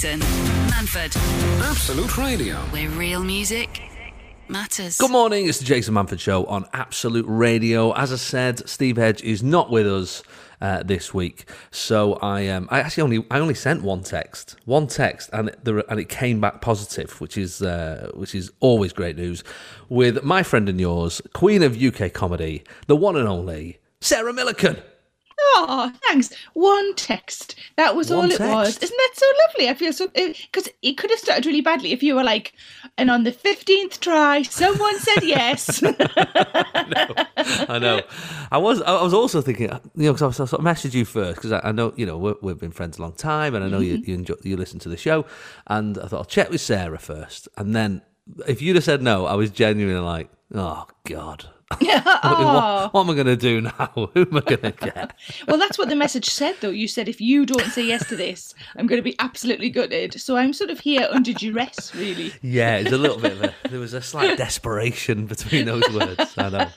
Jason Manford, Absolute Radio. where real music matters. Good morning, it's the Jason Manford Show on Absolute Radio. As I said, Steve Hedge is not with us uh, this week, so I um, I actually only I only sent one text, one text, and it, there, and it came back positive, which is uh, which is always great news. With my friend and yours, Queen of UK comedy, the one and only Sarah Millican. Oh, thanks. One text. That was One all it was. Isn't that so lovely? I feel so because it, could have started really badly if you were like, and on the fifteenth try, someone said yes. I know. I was. I was also thinking, uh, you know, because I, I sort of messaged you first because I, I know, you know, we're, we've been friends a long time, and I know you mm-hmm. you, enjoy, you listen to the show, and I thought I'll check with Sarah first, and then if you'd have said no, I was genuinely like, oh god. What, what am I going to do now? Who am I going to get? well, that's what the message said, though. You said if you don't say yes to this, I'm going to be absolutely gutted. So I'm sort of here under duress, really. Yeah, it's a little bit of a. There was a slight desperation between those words. I know.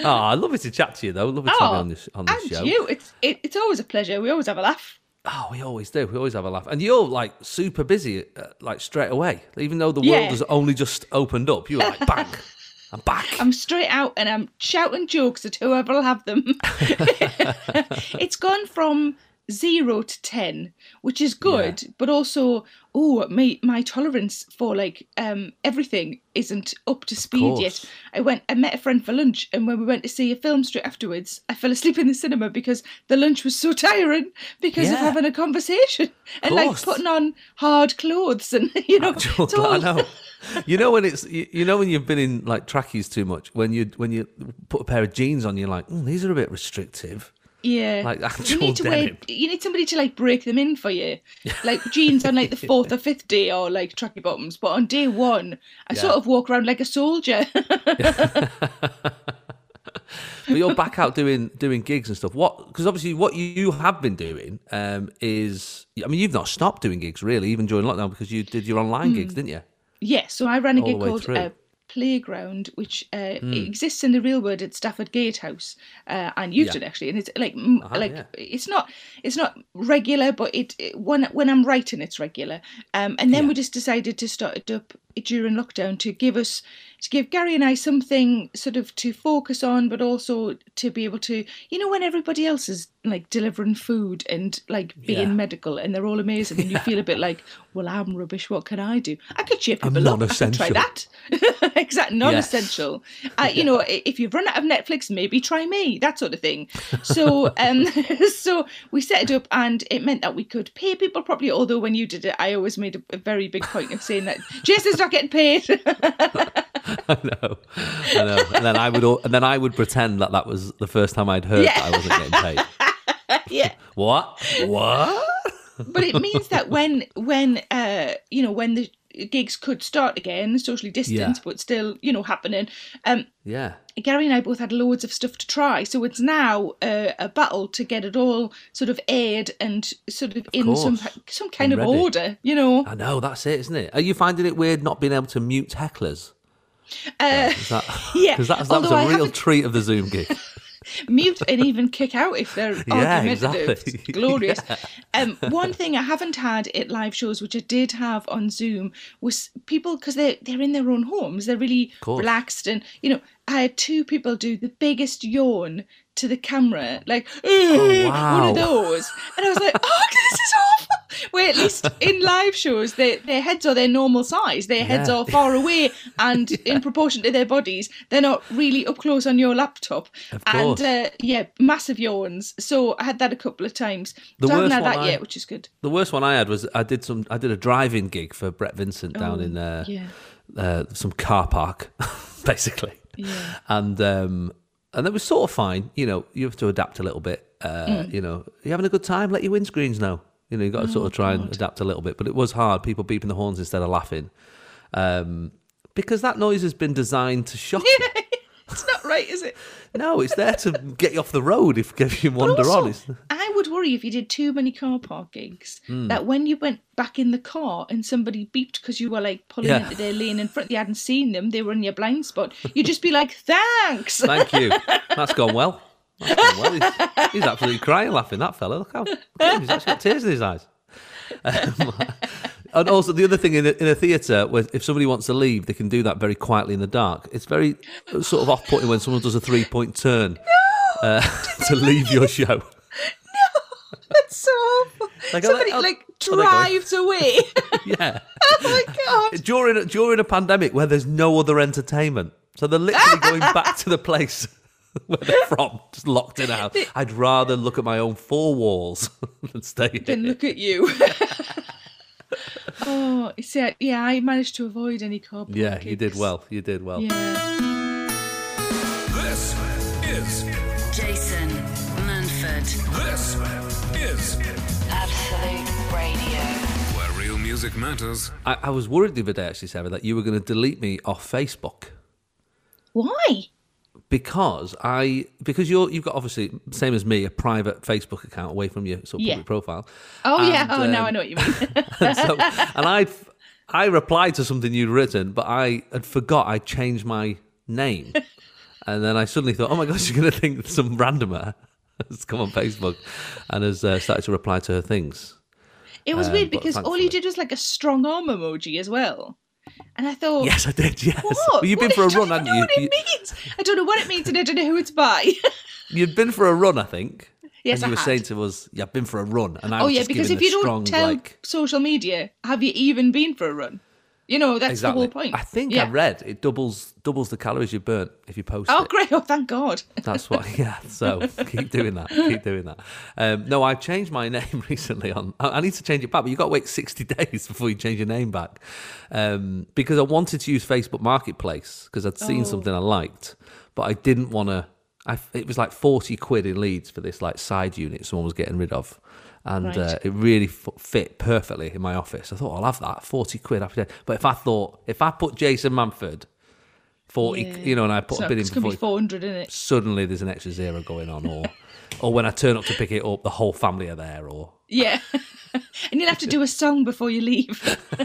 Oh, I love it to chat to you though. Love it to have you on this on this and show. you, it's it, it's always a pleasure. We always have a laugh. Oh, we always do. We always have a laugh. And you're like super busy, uh, like straight away. Even though the Yeah. world has only just opened up, you're like, bang, I'm back. I'm straight out and I'm shouting jokes at whoever will have them. it's gone from zero to ten, which is good, but also oh my my tolerance for like um everything isn't up to speed yet. I went I met a friend for lunch and when we went to see a film straight afterwards, I fell asleep in the cinema because the lunch was so tiring because of having a conversation and like putting on hard clothes and you know I know. You know when it's you, you know when you've been in like trackies too much when you when you put a pair of jeans on you're like mm, these are a bit restrictive Yeah. Like you need to wear, you need somebody to like break them in for you. Like jeans on like the fourth or fifth day or like tracky bottoms. But on day one, I sort of walk around like a soldier. but you're back out doing doing gigs and stuff what because obviously what you have been doing um is I mean you've not stopped doing gigs really even during lockdown because you did your online gigs didn't you yeah, so I ran a All gig called uh, Playground, which uh, it exists in the real world at Stafford Gatehouse uh, and Euston actually, and it's like m like yeah. it's not it's not regular, but it, it when when I'm writing it's regular. Um, and then we just decided to start it up during lockdown to give us to give Gary and I something sort of to focus on, but also to be able to you know when everybody else is like delivering food and like being Yeah. medical and they're all amazing and you feel a bit like well I'm rubbish what can I do? I could cheer people up. I could try that exactly non-essential. Uh, you know if you've run out of netflix maybe try me that sort of thing. So um so we set it up and it meant that we could pay people properly although when you did it i always made a, a very big point of saying that jason's not getting paid. I know. I know. And then I would and then I would pretend that that was the first time I'd heard Yeah. that I wasn't getting paid. Yeah. What? What? But it means that when when uh you know when the gigs could start again socially distanced Yeah. but still you know happening um yeah Gary and I both had loads of stuff to try, so it's now uh, a battle to get it all sort of aired and sort of, in some course. some kind And of ready. order, you know. I know that's it isn't it are you finding it weird not being able to mute hecklers Uh, Is that yeah, because that, was- that was a real treat of the Zoom gig mute and even kick out if they're Yeah, argumentative. exactly. It's glorious. Um, one thing I haven't had at live shows, which I did have on Zoom, was people because they're they're in their own homes, they're really relaxed, and you know, I had two people do the biggest yawn to the camera, like one Oh, wow. of those, and I was like, oh, this is awful. Where at least in live shows, their their heads are their normal size, their heads Yeah. are far away, and in proportion to their bodies, they're not really up close on your laptop. Of and uh, yeah, massive yawns. So I had that a couple of times. The so I haven't worst had that I- yet, which is good. The worst one I had was I did some I did a drive-in gig for Brett Vincent down in uh, Oh, yeah. uh, some car park, basically. Yeah. And um, and it was sort of fine. You know, you have to adapt a little bit. Uh, Mm. You know, you're having a good time? Let your windscreens know. You know, you got to Oh, sort of try and adapt a little bit. But it was hard. People beeping the horns instead of laughing, um, because that noise has been designed to shock. It's not right, is it? No, it's there to get you off the road if, if you wander also, on. It's, I would worry if you did too many car park gigs Hmm. that when you went back in the car and somebody beeped because you were like pulling Yeah. into their lane in front, you hadn't seen them, they were in your blind spot. You'd just be like, "Thanks." Thank you. That's gone well. That's gone well. He's, he's absolutely crying laughing, that fella. Look how look at him. He's actually got tears in his eyes. Um, and also the other thing in a, in a theatre, where if somebody wants to leave, they can do that very quietly in the dark. It's very uh, sort of off-putting when someone does a three-point turn uh, to leave your show. No, that's so awful. Like, oh, Somebody oh, like oh, there you go. drives away. Yeah, oh my god. during during a pandemic where there's no other entertainment, so they're literally going back to the place. Where they're from, just locked in a house. I'd rather look at my own four walls than stay here. Then look at you. Oh, you see, I- yeah, I managed to avoid any car park Yeah, you did well. You did well. Yeah. This is Jason Manford. this is Absolute Radio. where real music matters. I, I was worried the other day, actually, Sarah, that you were going to delete me off Facebook Why? Because I because you're you've got obviously same as me a private Facebook account away from your sort of Yeah. public profile. Oh yeah. And, Oh, now um, I know what you mean. and, so, and I I replied to something you'd written, but I had forgot I changed my name, and then I suddenly thought, oh my gosh, you're going to think some randomer has come on Facebook and has uh, started to reply to her things. It was Um, weird because all you did was like a strong arm emoji as well, and I thought, Yes, I did. Yes, What? Well, you've been What? for a I run, don't hadn't you? What it means? I don't know what it means, and I don't know who it's by. you've been for a run, I think. Yes, and you I were had. saying to us, "Yeah, I've been for a run," and I oh was yeah, just because if you don't strong, tell like, social media, have you even been for a run? You know, that's exactly. the whole point. I think yeah. I read it doubles doubles the calories you burn if you post Oh it. great! Oh thank God. That's what. Yeah. So keep doing that. Keep doing that. Um, no, I changed my name recently. On I need to change it back, but you've got to wait sixty days before you change your name back, um, because I wanted to use Facebook Marketplace because I'd seen Oh. something I liked, but I didn't want to. I, it was like forty quid in leads for this like side unit someone was getting rid of, and Right. uh, it really f- fit perfectly in my office. I thought I'll have that forty quid after. But if I thought if I put Jason Manford. 40 Yeah. you know and i put So a bid in for gonna 40 be four hundred in it. suddenly there's an extra zero going on, or or when I turn up to pick it up, the whole family are there, or Yeah, and you'll have to do a song before you leave.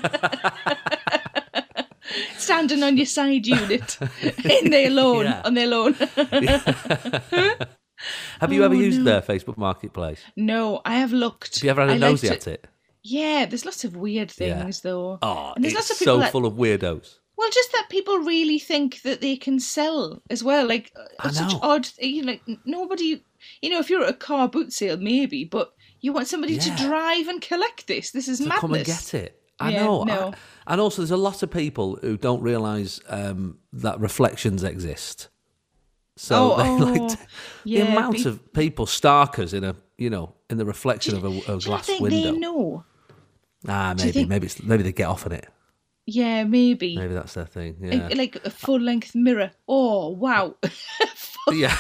Standing on your side unit in their lawn Yeah. on their lawn. have you ever Oh, used no. their Facebook Marketplace? no, I have looked. Have you ever had a I nosy at it? Yeah, there's lots of weird Yeah. things though. Oh, and there's it's lots of people so that, full of weirdos. Well, just that people really think that they can sell as well. Like uh, such odd. You know, like nobody. You know, if you're at a car boot sale, maybe, but you want somebody Yeah. to drive and collect this. This is To madness. come and get it. I Yeah, know. no. I- and also, there's a lot of people who don't realise um, that reflections exist. So Oh, they, oh, like the amount pe- of people starkers in a you know in the reflection of a, a Do glass think window. they know? Ah, Do maybe maybe it's, maybe they get off on it. Yeah, maybe. Maybe that's their thing. Like- Yeah. Like a full length mirror. Oh wow. yeah.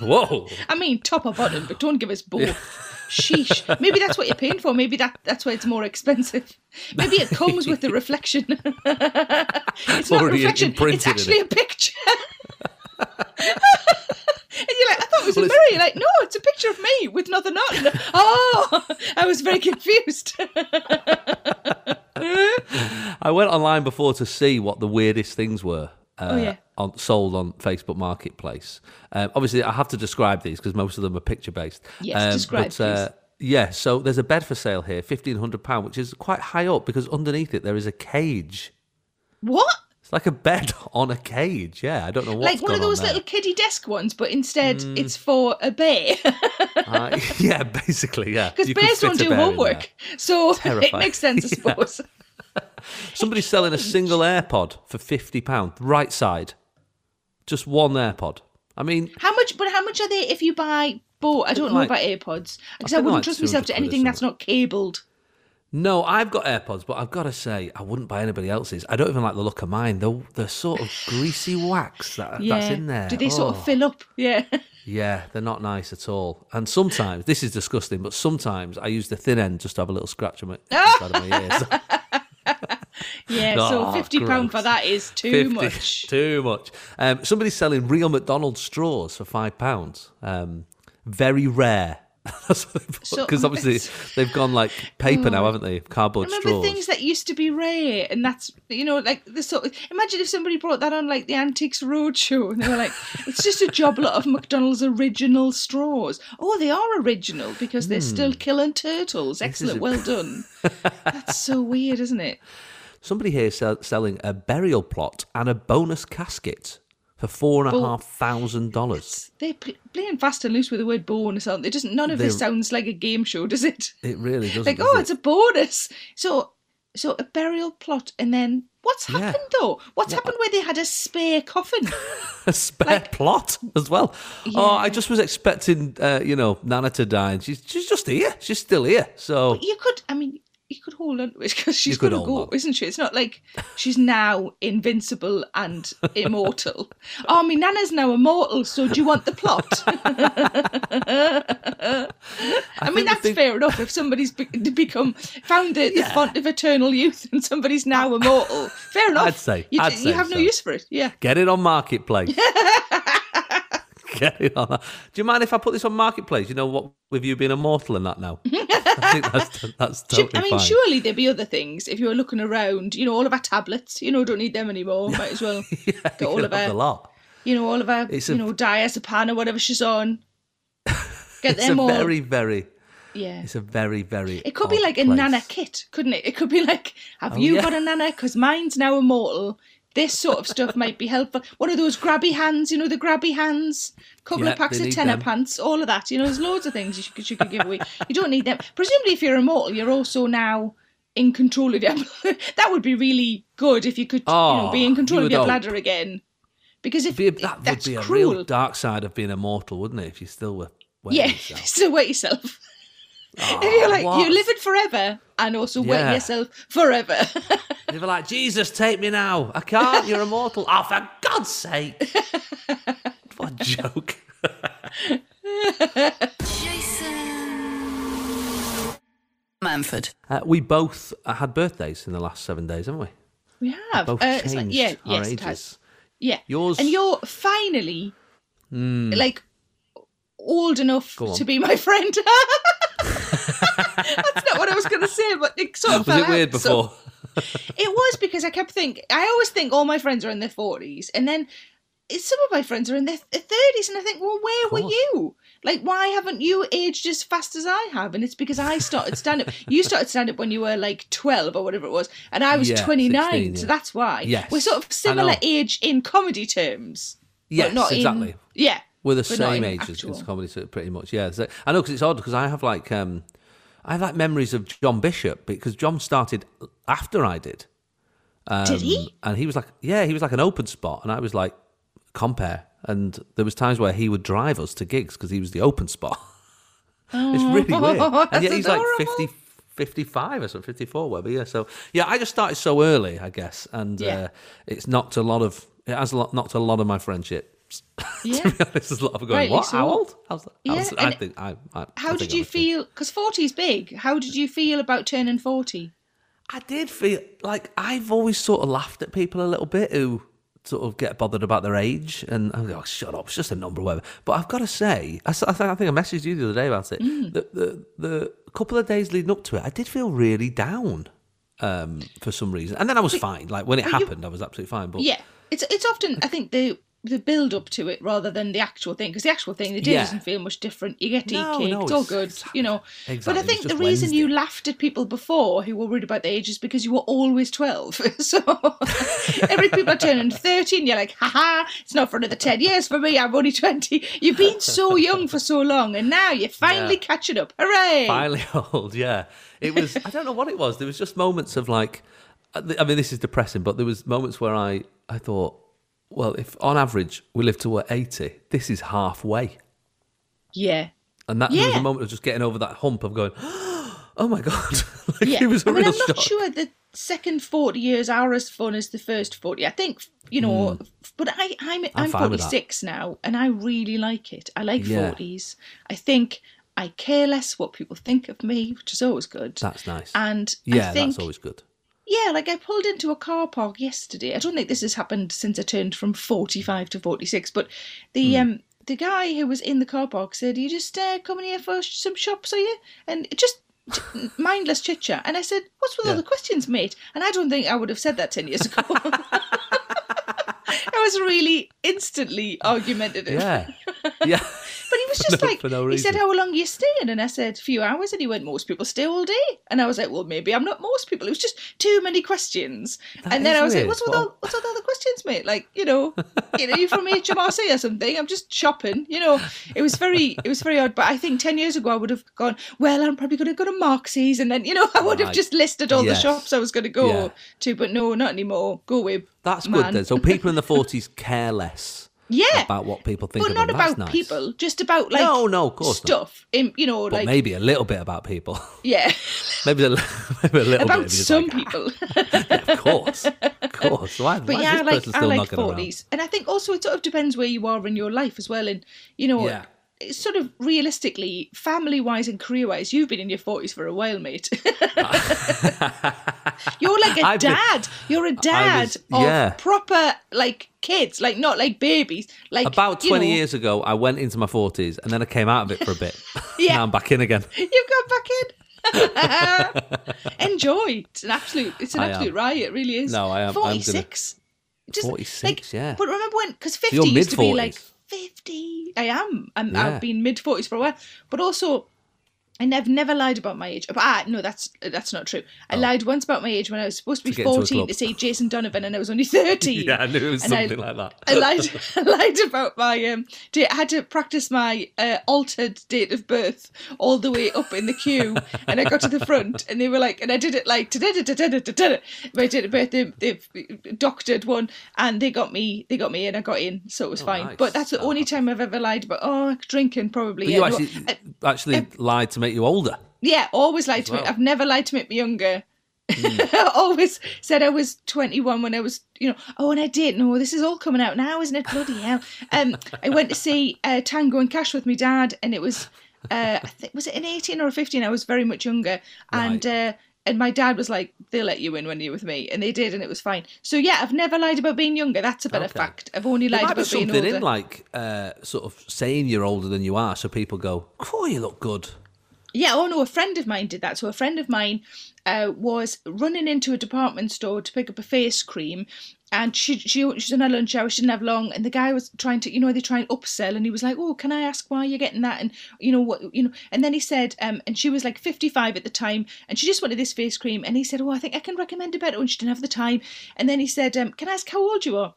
Whoa. I mean, top or bottom, but don't give us both. Sheesh. Maybe that's what you're paying for. Maybe that that's why it's more expensive. Maybe it comes with the reflection. it's not Already reflection. It's actually it. a picture. and you're like, I thought it was Well, a mirror. You're like, no, it's a picture of me with nothing on. Oh, I was very confused. I went online before to see what the weirdest things were. Uh, Oh, yeah. on, sold on Facebook Marketplace. Um, obviously, I have to describe these because most of them are picture based. Yes, describe, But, uh, yeah, so there's a bed for sale here, fifteen hundred pound, which is quite high up because underneath it there is a cage. what? It's like a bed on a cage. Yeah, I don't know what's like one of gone on those little kiddie desk ones, but instead Mm. it's for a bear. Uh, yeah, basically, yeah. Because bears don't do bear homework. So it makes sense, I Yeah. suppose. there. Somebody's selling a single AirPod for fifty pound, right side, just one AirPod. I mean, How much? But how much are they if you buy both? I don't know like- about AirPods because I think wouldn't like trust myself to anything that's not cabled. No, I've got AirPods, but I've got to say, I wouldn't buy anybody else's. I don't even like the look of mine. The the sort of greasy wax that, Yeah. that's in there. Do they sort Oh. of fill up? Yeah. Yeah, they're not nice at all. And sometimes this is disgusting, but sometimes I use the thin end just to have a little scratch on my, inside of my ears. Yeah. so fifty pound for that is too 50 much. Too much. Um, somebody's selling real McDonald's straws for five pounds. Um, very rare That's what they put So- because obviously they've gone like paper now, haven't they? Cardboard Remember straws. things that used to be rare, and that's you know like the sort. Of, imagine if somebody brought that on like the Antiques Roadshow, and they were like, "It's just a job lot of McDonald's original straws." Oh, they are original because they're still killing turtles. Excellent, Hmm. well done. that's so weird, isn't it? Somebody here sell, selling a burial plot and a bonus casket for four and a half thousand dollars. They're pl- playing fast and loose with the word bonus, aren't they? Doesn't none of this They're- sounds like a game show, does it? It really doesn't. like, does oh, it? it's a bonus. So, so a burial plot, and then what's Yeah. happened though? What's happened where they had a spare coffin? a spare like- plot as well. Oh, I just was expecting, uh, you know, Nana to die, and she's she's just here. She's still here. So you could, I mean, you could hold on to it because she's going to go, on. isn't she? It's not like she's now invincible and immortal. oh, my nana's now immortal, so do you want the plot? I, mean, that's thing- fair enough. If somebody's be- become found the, the Yeah. font of eternal youth and somebody's now immortal, fair enough. I'd say- you, I'd you say have no use for it. Yeah. get it on marketplace. Do you mind if I put this on marketplace? You know what? With you being immortal and that now, I think that's that's totally I mean, fine. surely there'd be other things if you were looking around. You know, all of our tablets. You know, don't need them anymore. Might as well yeah, get you all of our a lot. you know, all of her, It's you a- know, diazepam or whatever she's on. Get It's a them all. very, very. yeah. It's a very, very. It could be like a place. nana kit, couldn't it? It could be like, have Oh, you yeah. got a nana? Because mine's now immortal. This sort of stuff might be helpful. One of those grabby hands, you know, the grabby hands. Couple Yeah, of packs of Tena them. pants, all of that. You know, there's loads of things you could, you could give away. You don't need them. Presumably, if you're immortal, you're also now in control of your. that would be really good if you could, you know, Oh, be in ah, control you of your hope. bladder again. Because if Be that would be a cruel. real dark side of being immortal, wouldn't it? If you still were. Yeah, yourself. still wet yourself. Oh, you're like what? you're living forever and also wet Yeah. yourself forever. They were like, Jesus, take me now. I can't. You're immortal. Oh, for God's sake. what a joke. Jason Manford. Uh, we both uh, had birthdays in the last seven days, haven't we? we have. Both Uh, it's changed like- yeah, our yes, it ages. has. Yeah. Yours- And you're finally like old enough to be my friend. That's not what I was going to say, but it sort of Was it weird out, so- before? It was because I kept thinking. I always think all my friends are in their forties, and then some of my friends are in their thirties, and I think, well, where were you? Like, why haven't you aged as fast as I have? And it's because I started stand up. you started stand up when you were like twelve or whatever it was, and I was Yeah, twenty nine. 16, So that's why. Yes, we're sort of similar age in comedy terms. yes, but not in- exactly. yeah, We're the same in ages actual. in comedy, so pretty much. Yeah, so, I know because it's odd because I have like um, I have like memories of John Bishop because John started after I did. Um, Did he? And he was like, yeah, he was like an open spot, and I was like compare. And there was times where he would drive us to gigs because he was the open spot. it's really weird. And yet he's like adorable. 50, 55 or something, 54, whatever. Yeah. So yeah, I just started so early, I guess, and Yeah. uh, it's knocked a lot of it has knocked a lot of my friendships. Yeah. to be honest, there's a lot of going. Rightly What? so. How old? How's that? Yeah, I, was- I think I. I How I did you I'm feel? Because forty is big. How did you feel about turning forty? I did feel like I've always sort of laughed at people a little bit who sort of get bothered about their age and I go, oh, shut up, it's just a number, whatever. But I've got to say, I, s- I I think I messaged you the other day about it. Mm. The, the the couple of days leading up to it, I did feel really down um, for some reason, and then I was fine. Like when it but you- happened, I was absolutely fine. But Yeah, it's it's often I think the the build up to it rather than the actual thing because the actual thing the day Yeah. doesn't feel much different. You get to No, eat cake, no, it's all good, you know. Exactly, But I think the reason you laughed at people before who were worried about the age is because you were always twelve. so every people are turning thirteen, you're like, haha, it's not for another ten years for me. I'm only twenty. You've been so young for so long, and now you're finally Yeah. catching up. Hooray! finally old. Yeah, it was. I don't know what it was. There was just moments of like, uh, I mean, this is depressing, but there was moments where I I thought, well, if on average we live to what eighty, this is halfway. Yeah. And that there was Yeah. a moment of just getting over that hump of going, oh my god, like Yeah, it was a I mean, real I'm not shock. sure the second forty years are as fun as the first forty. I think you know, hmm. but I I'm I'm, that. 46 now, and I really like it. I like Yeah. 40s. I think I care less what people think of me, which is always good. That's nice. and yeah, I think that's always good. Yeah, like I pulled into a car park yesterday. I don't think this has happened since I turned from 45 to 46, but the Hmm. um the guy who was in the car park said, "You just uh, coming here for some shops, are you?" And it just mindless chit chat. And I said, "What's with all the questions, mate?" And I don't think I would have said that ten years ago. I was really instantly argumentative. Yeah, yeah. But he was just no- like, no he said. How long are you staying? And I said, A few hours. And he went, Most people stay all day. And I was like, Well, maybe I'm not most people. It was just too many questions. That and then I was weird. like, What's with, all, what's with all the questions, mate? Like, you know, you know, you from HMRC or something. I'm just shopping. You know, it was very, it was very odd. But I think 10 years ago, I would have gone, Well, I'm probably going to go to Marxie's. And then, you know, I would have Right. just listed all Yes. the shops I was going to go Yeah. to. But no, not anymore. Go with. That's man. good then. So people in the forties care less Yeah. about what people think but of not them. About nice. people, just about like No, no, of course stuff. In, you know, But like maybe a little bit about people. yeah, maybe, a, maybe a little bit. about of just some like, people. Of course, of course. Why, But why yeah, is I like I like knocking around? forties, and I think also it sort of depends where you are in your life as well. And you know, Yeah. it's sort of realistically, family wise and career wise, you've been in your forties for a while, mate. You're like a I've been- dad. You're a dad was- of yeah. proper like kids, like not like babies. Like About you 20 know, years ago, I went into my 40s and then I came out of it for a bit. Yeah. now I'm back in again. You've gone back in. Enjoy. It's an absolute. It's an I am. absolute riot. It really is. No, I am- Forty-six. Just 46, like, yeah. But remember when? Because fifty used to be like fifty. I am. I'm, Yeah. I've been mid forties for a while. But also, and I've never lied about my age. Ah, no, that's that's not true. I lied once about my age when I was supposed to be Oh. To get into a fourteen to see Jason Donovan, and I was only thirteen. Yeah, I knew it was And I- like that. I lied. I lied about my um. I had to practice my uh, altered date of birth all the way up in the queue, and I got to the front, and they were like, and I did it like da-da-da-da-da-da-da. my date of birth. They, they've doctored one, and they got me. They got me in. I got in, so it was fine. Oh, nice. But that's the only time I've ever lied about. Oh, drinking probably. But you actually, I- actually lied to make you older. yeah, always lied to me. well. Hmm. I've never lied to make me younger. I always said I was 21 when I was, you know, oh, and I didn't. No, this is all coming out now, isn't it? Bloody hell. Um, I went to see uh, Tango and Cash with my dad, and it was, uh, I think, was it an 18 or a 15? I was very much younger. And, uh, and my dad was like, they'll let you in when you're with me. And they did, and it was fine. So, yeah, I've never lied about being younger. That's a bit of Okay. fact. I've only lied about being something in like uh, sort of saying you're older than you are, so people go, "Oh, you look good." Yeah, oh no, a friend of mine did that. So a friend of mine uh, was running into a department store to pick up a face cream, and she she she's on her lunch hour. She didn't have long, and the guy was trying to, you know, they try and upsell, and he was like, "Oh, can I ask why you're getting that?" And you know what, you know, and then he said, um, and she was like 55 at the time, and she just wanted this face cream, and he said, "Oh, I think I can recommend a better one." She didn't have the time, and then he said, um, "Can I ask how old you are?"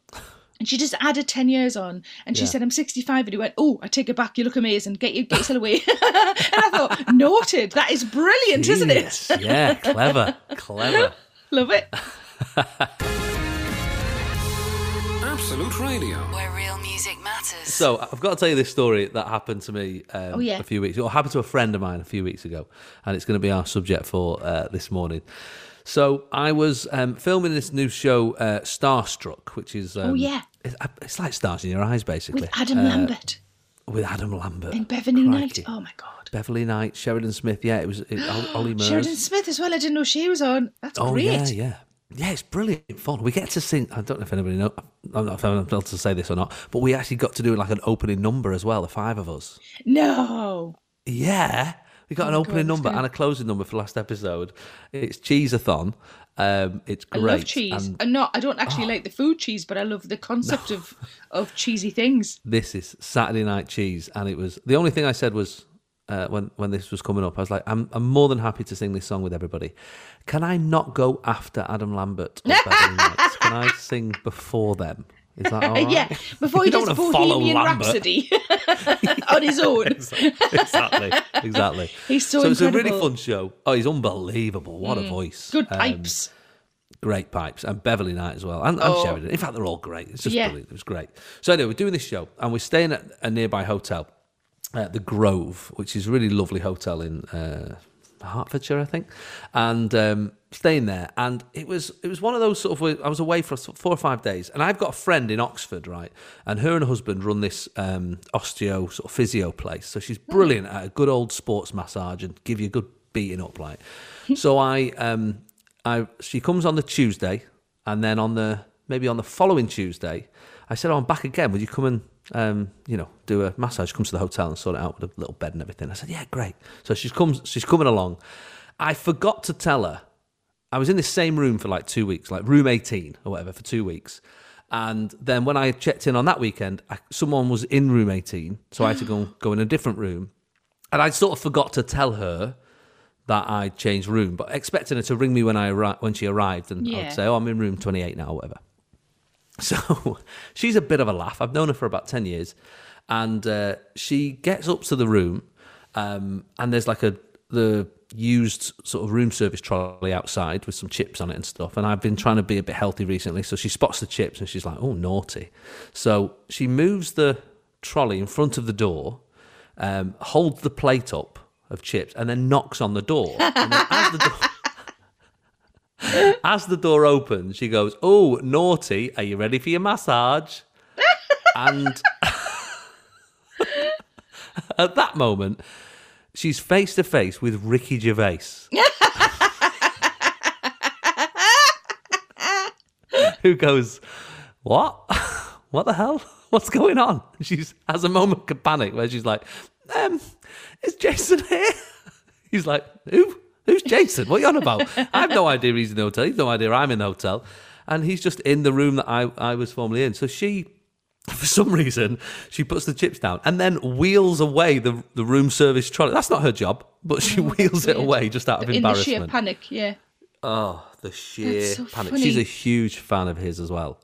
And she just added 10 years on. And she Yeah. said, I'm 65. And he went, Oh, I take it back. You look amazing. Get, your get yourself away. and I thought, Noted. That is brilliant, isn't it? Genius. yeah, clever, clever. Love it. Absolute Radio. Where real music matters. So I've got to tell you this story that happened to me um, Oh, yeah. a few weeks, or happened to a friend of mine a few weeks ago, and it's going to be our subject for uh, this morning. So I was um, filming this new show, uh, Starstruck, which is um, Oh, yeah. it's, it's like stars in your eyes, basically, With Adam Uh, Lambert with Adam Lambert and Beverley Knight. Oh, my God. Beverley Knight, Sheridan Smith. Yeah, it was it, Ollie Murs. Sheridan Smith as well. I didn't know she was on. That's Oh great. yeah, yeah, yeah. It's brilliant fun. We get to sing. I don't know if anybody know. I'm not if I'm able to say this or not, but we actually got to do like an opening number as well. The five of us. No. Yeah, we got an Oh, opening God, number and a closing number for last episode. It's Cheeseathon. Um, it's great. I love cheese. And And not, I don't actually like the food cheese, but I love the concept of, of cheesy things. this is Saturday Night Cheese, and it was the only thing I said was. Uh, when when this was coming up, I was like, I'm I'm more than happy to sing this song with everybody. Can I not go after Adam Lambert or Can I sing before them? Is that all right? Yeah, before he does Bohemian Rhapsody on his own. exactly, exactly. He's so it's a really. Mm. fun show. Oh, he's unbelievable. What a voice. Good Um, pipes. great pipes, and Beverley Knight as well, and, and Oh. Sheridan. In fact, they're all great. It's just Yeah. brilliant. It was great. So anyway, we're doing this show, and we're staying at a nearby hotel, uh, the Grove, which is a really lovely hotel in uh, Hertfordshire, I think, and um, staying there. And it was it was one of those sort of. I was away for four or five days, and I've got a friend in Oxford, right, and her and her husband run this um, osteo sort of physio place. So she's brilliant at a good old sports massage and give you a good beating up, like. so I um I she comes on the Tuesday, and then on the maybe on the following Tuesday, I said, "Oh, I'm back again. Would you come and um, you know, do a massage. Comes to the hotel and sort it out with a little bed and everything. I said, yeah, great. So she's comes, she's coming along. I forgot to tell her. I was in the same room for like two weeks, like room 18 or whatever, for two weeks. And then when I checked in on that weekend, I, someone was in room 18, so I had to go go in a different room. And I sort of forgot to tell her that I changed room, but expecting her to ring me when I arri- when she arrived, and Yeah. I'd say, "Oh, I'm in room 28 now," or whatever. So she's a bit of a laugh. I've known her for about 10 years. And uh, she gets up to the room, um, and there's like a the used sort of room service trolley outside with some chips on it and stuff. And I've been trying to be a bit healthy recently. So she spots the chips and she's like, oh, naughty. So she moves the trolley in front of the door, um, holds the plate up of chips, and then knocks on the door. As the door. As the door opens, she goes, Oh, naughty, are you ready for your massage? and at that moment, she's face to face with Ricky Gervais. Who goes, What? What the hell? What's going on? She has a moment of panic where she's like, um, Is Jason here? He's like, Who? Who's Jason? What are you on about? I have no idea he's in the hotel. He's no idea I'm in the hotel. And he's just in the room that I, I was formerly in. So she, for some reason, she puts the chips down and then wheels away the, the room service trolley. That's not her job, but she oh, wheels it away just out of in the sheer embarrassment. panic, yeah. oh, the sheer so panic. funny. She's a huge fan of his as well.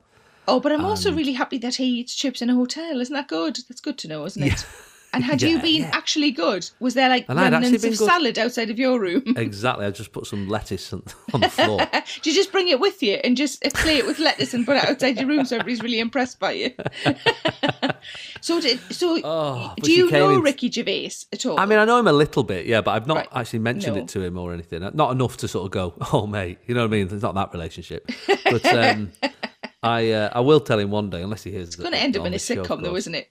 Oh, but I'm also really happy that he eats chips in a hotel. Isn't that good? That's good to know, isn't it? And had you been yeah. actually good? Was there like And remnants of good. salad outside of your room? Exactly. I just put some lettuce on, on the floor. Did you just bring it with you and just play it with lettuce and put it outside your room so everybody's really impressed by you? so, did, so Oh, do you know in- Ricky Gervais at all? I mean, I know him a little bit, yeah, but I've not Right. actually mentioned No. it to him or anything. Not enough to sort of go, oh, mate, you know what I mean? It's not that relationship. But um, I uh, I will tell him one day, unless he hears it's going to end up in a sitcom, though, isn't it?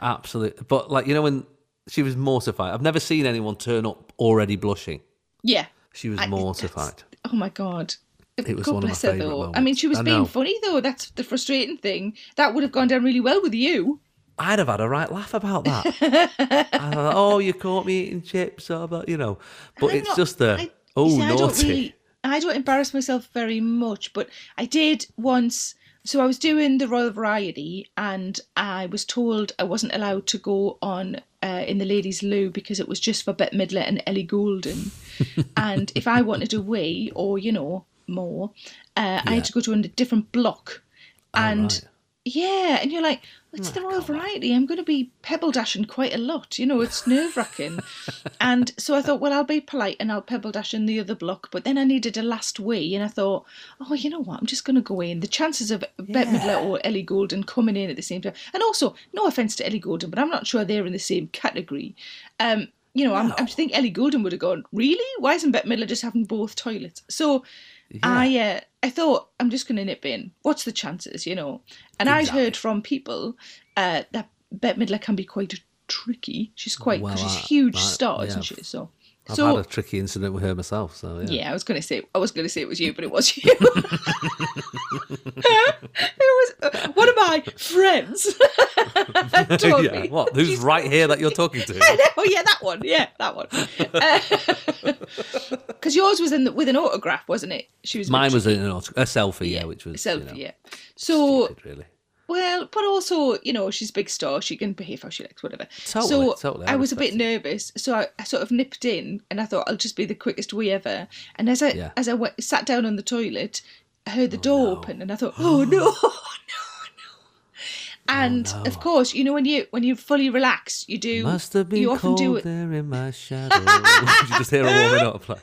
Absolutely. But, like, you know, when she was mortified, I've never seen anyone turn up already blushing. Yeah. She was I- mortified. Oh my god. It was God one of my her, though. I mean, she was I being know. funny though. That's the frustrating thing. That would have gone down really well with you. I'd have had a right laugh about that. Thought, oh, you caught me eating chips, or, but, you know. But I'm it's not- just the, I- oh, see, I don't naughty. really, I don't embarrass myself very much, but I did once. So I was doing the Royal Variety, and I was told I wasn't allowed to go on uh, in the ladies' loo because it was just for Bette Midler and Ellie Goulding. and if I wanted a wee or you know more, uh, I had to go to a different block. and Oh, right. yeah, and you're like, it's the Royal Variety. I'm going to be pebble dashing quite a lot. You know, it's nerve wracking. and so I thought, well, I'll be polite and I'll pebble dash in the other block. But then I needed a last wee, and I thought, oh, you know what? I'm just going to go in. The chances of Bette Midler or Ellie Goulding coming in at the same time, and also, no offense to Ellie Goulding, but I'm not sure they're in the same category. Um, you know, I'm, I think Ellie Goulding would have gone, really? Why isn't Bette Midler just having both toilets? So I uh, I thought I'm just going to nip in. What's the chances, you know? And I'd heard from people uh, that Bette Midler can be quite tricky. She's quite Well, because she's a huge I- star, yeah, isn't she? So I've so had a tricky incident with her myself, so yeah. yeah, I was going to say I was going to say it was you, but it was you. it was uh, one of my friends. yeah. What? Who's She's- right here that you're talking to? oh yeah, that one. Yeah, that one. Because yours was in the, with an autograph, wasn't it? She was. Mine was tricky. an a selfie, yeah, which a was selfie. you know, yeah. So stupid, really. Well, but also you know she's a big star. She can behave how she likes, whatever. Totally, so totally, I was a bit nervous, so I, I sort of nipped in, and I thought I'll just be the quickest wee ever. And as I Yeah. as I went, sat down on the toilet, I heard the oh, door open, and I thought, oh no, no, no. Oh, and of course, you know when you when you fully relax, you do. Must have been you often cold do it. there in my shadow. you just hear her warming up. Like,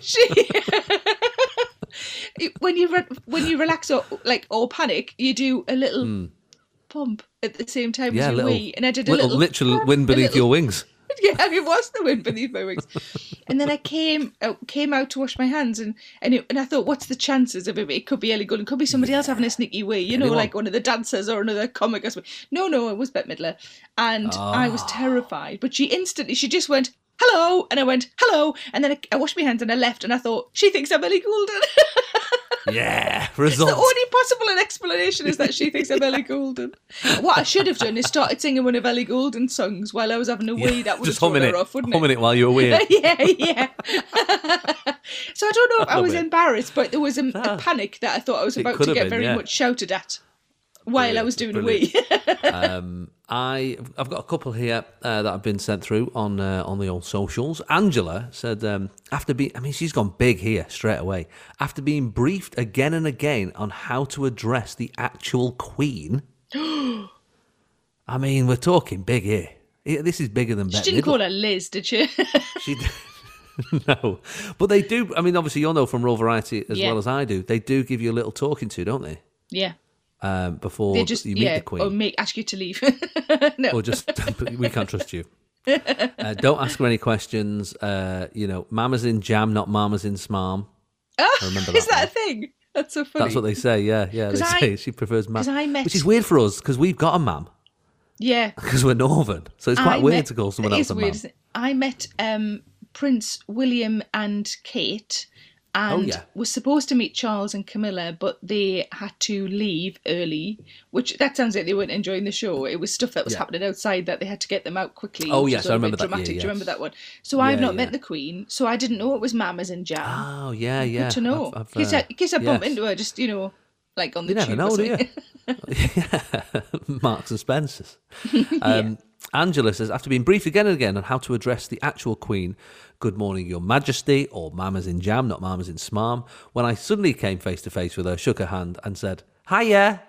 she when you re- when you relax or like or panic, you do a little pump at the same time yeah, as you little, wee, and I did a little, little, literal wind beneath little- your wings. Yeah, it was the wind beneath my wings. and then I came uh, came out to wash my hands, and and, it, and I thought, what's the chances of it? It could be Ellie Goulding, it could be somebody else having a sneaky wee, you know, like one of the dancers or another comic or something. No, no, it was Bette Midler, and I Ah. was terrified. But she instantly, she just went. Hello, and I went hello, and then I, I washed my hands and I left, and I thought she thinks I'm Ellie Goulding. Yeah, result. The only possible explanation is that she thinks I'm Ellie Goulding. What I should have done is started singing one of Ellie Goulding's songs while I was having a wee. that would Just have humming it, off, wouldn't humming it while you were weird. yeah, yeah. so I don't know if I love was it. embarrassed, but there was a, a Ah. panic that I thought I was about to get been, very yeah. much shouted at while I was doing brilliant. a wee. um, I I've got a couple here uh, that have been sent through on uh, on the old socials. Angela said um, after being I mean she's gone big here straight away after being briefed again and again on how to address the actual Queen. I mean we're talking big here. This is bigger than She Bette didn't Midler. call her Liz, did she? She no, but they do. I mean, obviously, you'll know from Royal Variety as Yeah. well as I do. They do give you a little talking to, don't they? yeah. Um, before They just you meet yeah, the Queen, or make ask you to leave. no. or just we can't trust you. Uh, don't ask her any questions. Uh, you know, Mama's in jam, not Mama's in smarm. I remember is that that a thing? That's so funny. That's what they say. Yeah, yeah. They I- say she prefers mam, met- which is weird for us because we've got a mam yeah. because we're northern. So it's quite I weird met- to call someone it else a weird, mam. I met um, Prince William and Kate, and Oh, yeah. was supposed to meet Charles and Camilla, but they had to leave early. Which that sounds like they weren't enjoying the show. It was stuff that was Yeah. happening outside that they had to get them out quickly. Oh, yes, I all a bit remember that, yeah, Dramatic. Do you remember that one? So I've not met the Queen, so I didn't know it was Mamas and Jam. Oh yeah, yeah. Good to know. I've- I've, in, case uh, I, in case I bump yes. into her, just you know, like on the You never know, or do you? Marks and Spencers. Um, Angela says, after being briefed again and again on how to address the actual Queen, Good morning, Your Majesty, or Mama's in Jam, not Mama's in Smarm, when I suddenly came face to face with her, shook her hand, and said, Hiya.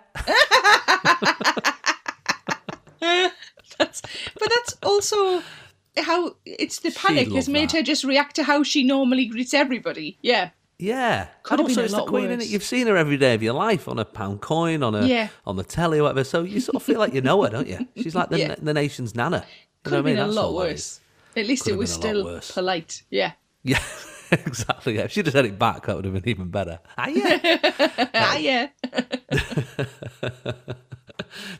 That's, but that's also how it's the panic has made that. her just react to how she normally greets everybody. Yeah. Yeah. Could and have also been it's the Queen, worse. You've seen her every day of your life on a pound coin, on a Yeah. on the telly or whatever. So you sort of feel like you know her, don't you? She's like the, Yeah. the nation's nana. Could have what I mean? been a lot all that is. worse. At least Could it was been still polite. Yeah. Yeah, exactly. Yeah. If she'd have said it back, that would have been even better. Hiya. ah, yeah.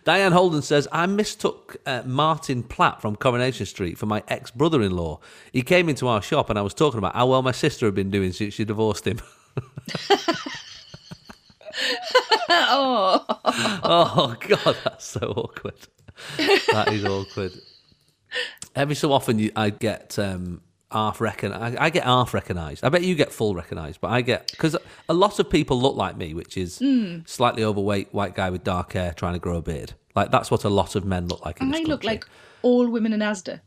Diane Holden says, I mistook uh, Martin Platt from Coronation Street for my ex brother in law. He came into our shop and I was talking about how well my sister had been doing since she divorced him. oh. oh, God, that's so awkward. That is awkward. Every so often, you, I get um, half recon. I, I get half recognised. I bet you get full recognised, but I get because a lot of people look like me, which is Hmm. slightly overweight white guy with dark hair trying to grow a beard. Like that's what a lot of men look like. In I look like all women in Asda.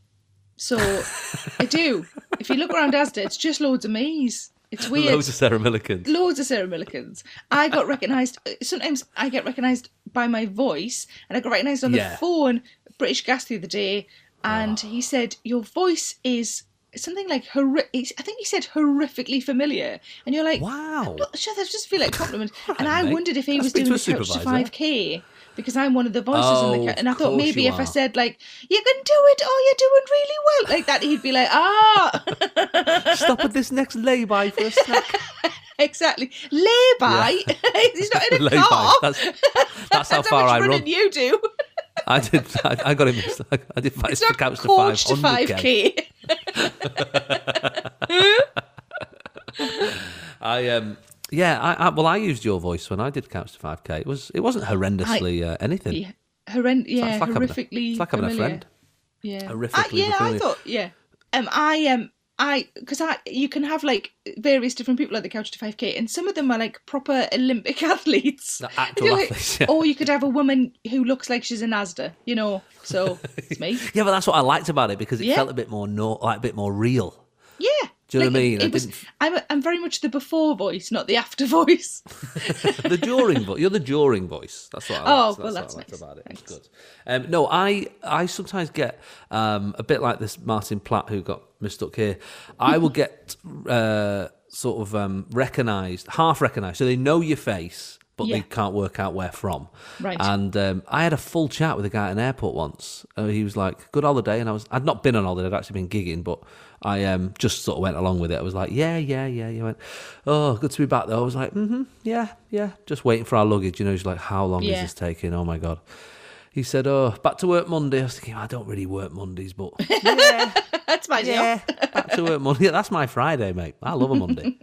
So I do. If you look around Asda, it's just loads of me's. It's weird. loads of Sarah Millicans. loads of Sarah Millicans. I got recognised. Sometimes I get recognised by my voice, and I got recognised on the Yeah. phone. British Gas the other day, and he said your voice is something like horri- I think he said horrifically familiar, and you're like, Wow. "Not sure, that just feel like compliment. and I mate. wondered if he was doing the a couch to five k. Because I'm one of the voices in Oh, the cut, and I thought maybe if I said like "You can do it," oh, you're doing really well, like that, he'd be like, "Ah, Stop at this next lay-by for a snack. exactly." Lay-by. He's not in a Lay-by. car. That's, that's how That's far much I run. you do. I did. I, I got him. I, I did. It's It's not couch to coach to 5k. I um yeah, I, I well I used your voice when I did Couch to 5k. It was it wasn't horrendously uh, anything. Yeah, horrend- yeah it's like having a- horrifically. it's like having a friend. Yeah, Horrifically I, yeah. I thought, yeah. Um, I um, I because I you can have like various different people at the couch to five k, and some of them are like proper Olympic athletes. The actual you're like- athletes, yeah. Or you could have a woman who looks like she's in Asda, you know. So it's me. Yeah, but that's what I liked about it because it Yeah. felt a bit more no, like a bit more real. Yeah. Do you know what I mean? It, I was, didn't- I'm, I'm very much the before voice, not the after voice. the during voice. You're the during voice. That's what I Oh, liked. well, what I that's nice. about it. It's good. Um, no, I I sometimes get um, a bit like this Martin Platt who got mistook here. I will get uh, sort of um, recognised, half recognised, so they know your face. But they can't work out where from. Right. And um, I had a full chat with a guy at an airport once. Uh, he was like, "Good holiday," and I was, I'd not been on holiday. I'd actually been gigging, but I um, just sort of went along with it. I was like, "Yeah, yeah, yeah." You went, "Oh, good to be back." Though I was like, "Mm-hmm, yeah, yeah." Just waiting for our luggage. You know, he's like, "How long Yeah. is this taking?" Oh my god. He said, "Oh, back to work Monday." I was thinking, I don't really work Mondays, but yeah, That's my yeah, back to work Monday. That's my Friday, mate. I love a Monday.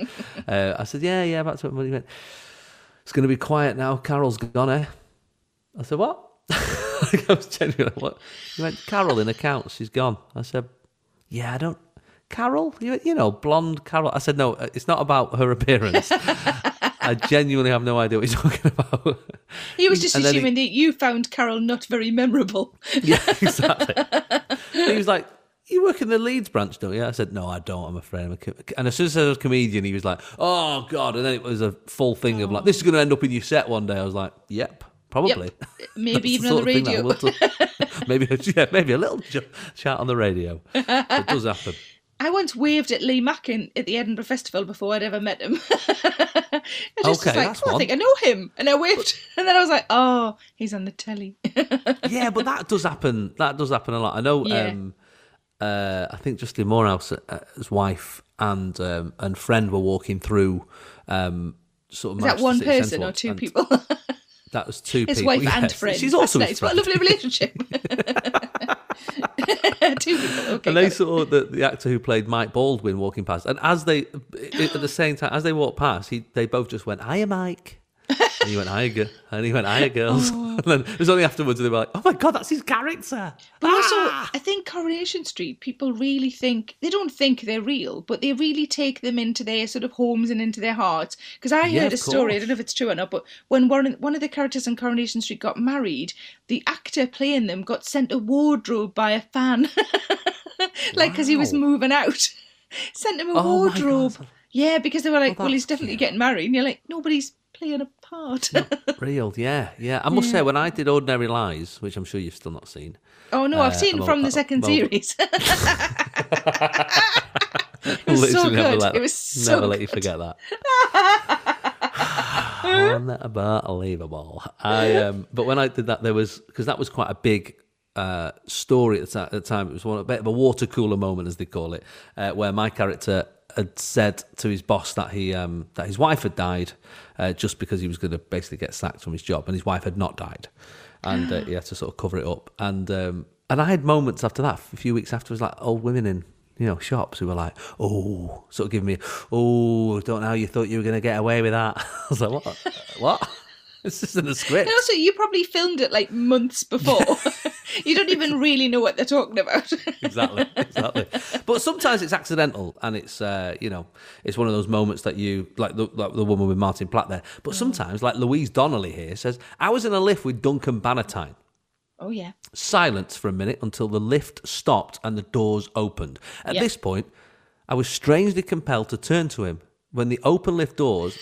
uh, I said, "Yeah, yeah, back to work Monday." He went, it's going to be quiet now. Carol's gone, eh? I said, what? I was genuinely, what? He went, Carol in accounts, she's gone. I said, yeah, I don't. Carol, you, you know, blonde Carol. I said, no, uh, it's not about her appearance. I genuinely have no idea what you're talking about. He was just And then he- assuming that you found Carol not very memorable. Yeah, exactly. he was like, "You work in the Leeds branch, don't you?" I said, "No, I don't. I'm afraid." I'm a co-" and as soon as I was a comedian, he was like, "Oh God!" And then it was a full thing of like, "This is going to end up in your set one day." I was like, "Yep, probably." Uh, maybe even on the sort of thing that I radio. maybe, yeah, maybe a little ch- chat on the radio. It does happen. I once waved at Lee Mackin at the Edinburgh Festival before I'd ever met him. I just Okay, was like, oh, I think I know him. And I waved. And then I was like, oh, he's on the telly. Yeah, but that does happen. That does happen a lot. I know. Yeah. Um, uh, I think Justin Moorhouse, uh, his wife and um, and friend were walking through. Um, sort of Is that one person or two people? That was two His people. wife yes. and friend. She's also That's nice. What a lovely relationship. two people. Okay. and they saw the, the actor who played Mike Baldwin walking past, and as they at the same time as they walked past, he they both just went, "Hiya, Mike." And he went, hiya, gi-" and he went, hiya, girls. Oh. And then it was only afterwards they were like, oh my God, that's his character. But also, Ah! I think Coronation Street, people really think, they don't think they're real, but they really take them into their sort of homes and into their hearts. Because I Yeah, heard a story, I don't know if it's true or not, but when one, one of the characters in Coronation Street got married, the actor playing them got sent a wardrobe by a fan. like, because he was moving out. sent him a Oh wardrobe. Yeah, because they were like, Oh, well, he's definitely cute. getting married. And you're like, nobody's playing a part. Real, yeah, yeah. I must say, when I did Ordinary Lies, which I'm sure you've still not seen, oh, no, I've Uh, seen from the second well- series. it was so literally good. let, it was so never let you forget that. Unbelievable. I um, but when I did that, there was because that was quite a big uh, story at the, ti- at the time. It was one a bit of a water cooler moment, as they call it, uh, where my character had said to his boss that he um, that his wife had died uh, just because he was going to basically get sacked from his job, and his wife had not died, and uh, he had to sort of cover it up. And um, and I had moments after that, a few weeks after, was like old women in you know, shops who were like, oh, sort of giving me, oh, don't know how you thought you were going to get away with that. I was like, what? what? It's just in the script. And also, you probably filmed it like months before. you don't even really know what they're talking about. exactly, exactly. But sometimes it's accidental, and it's uh, you know, it's one of those moments that you like the like the woman with Martin Platt there. But sometimes, like Louise Donnelly here says, I was in a lift with Duncan Bannatyne. oh, yeah. Silence for a minute until the lift stopped and the doors opened. At Yep. this point, I was strangely compelled to turn to him when the open lift doors,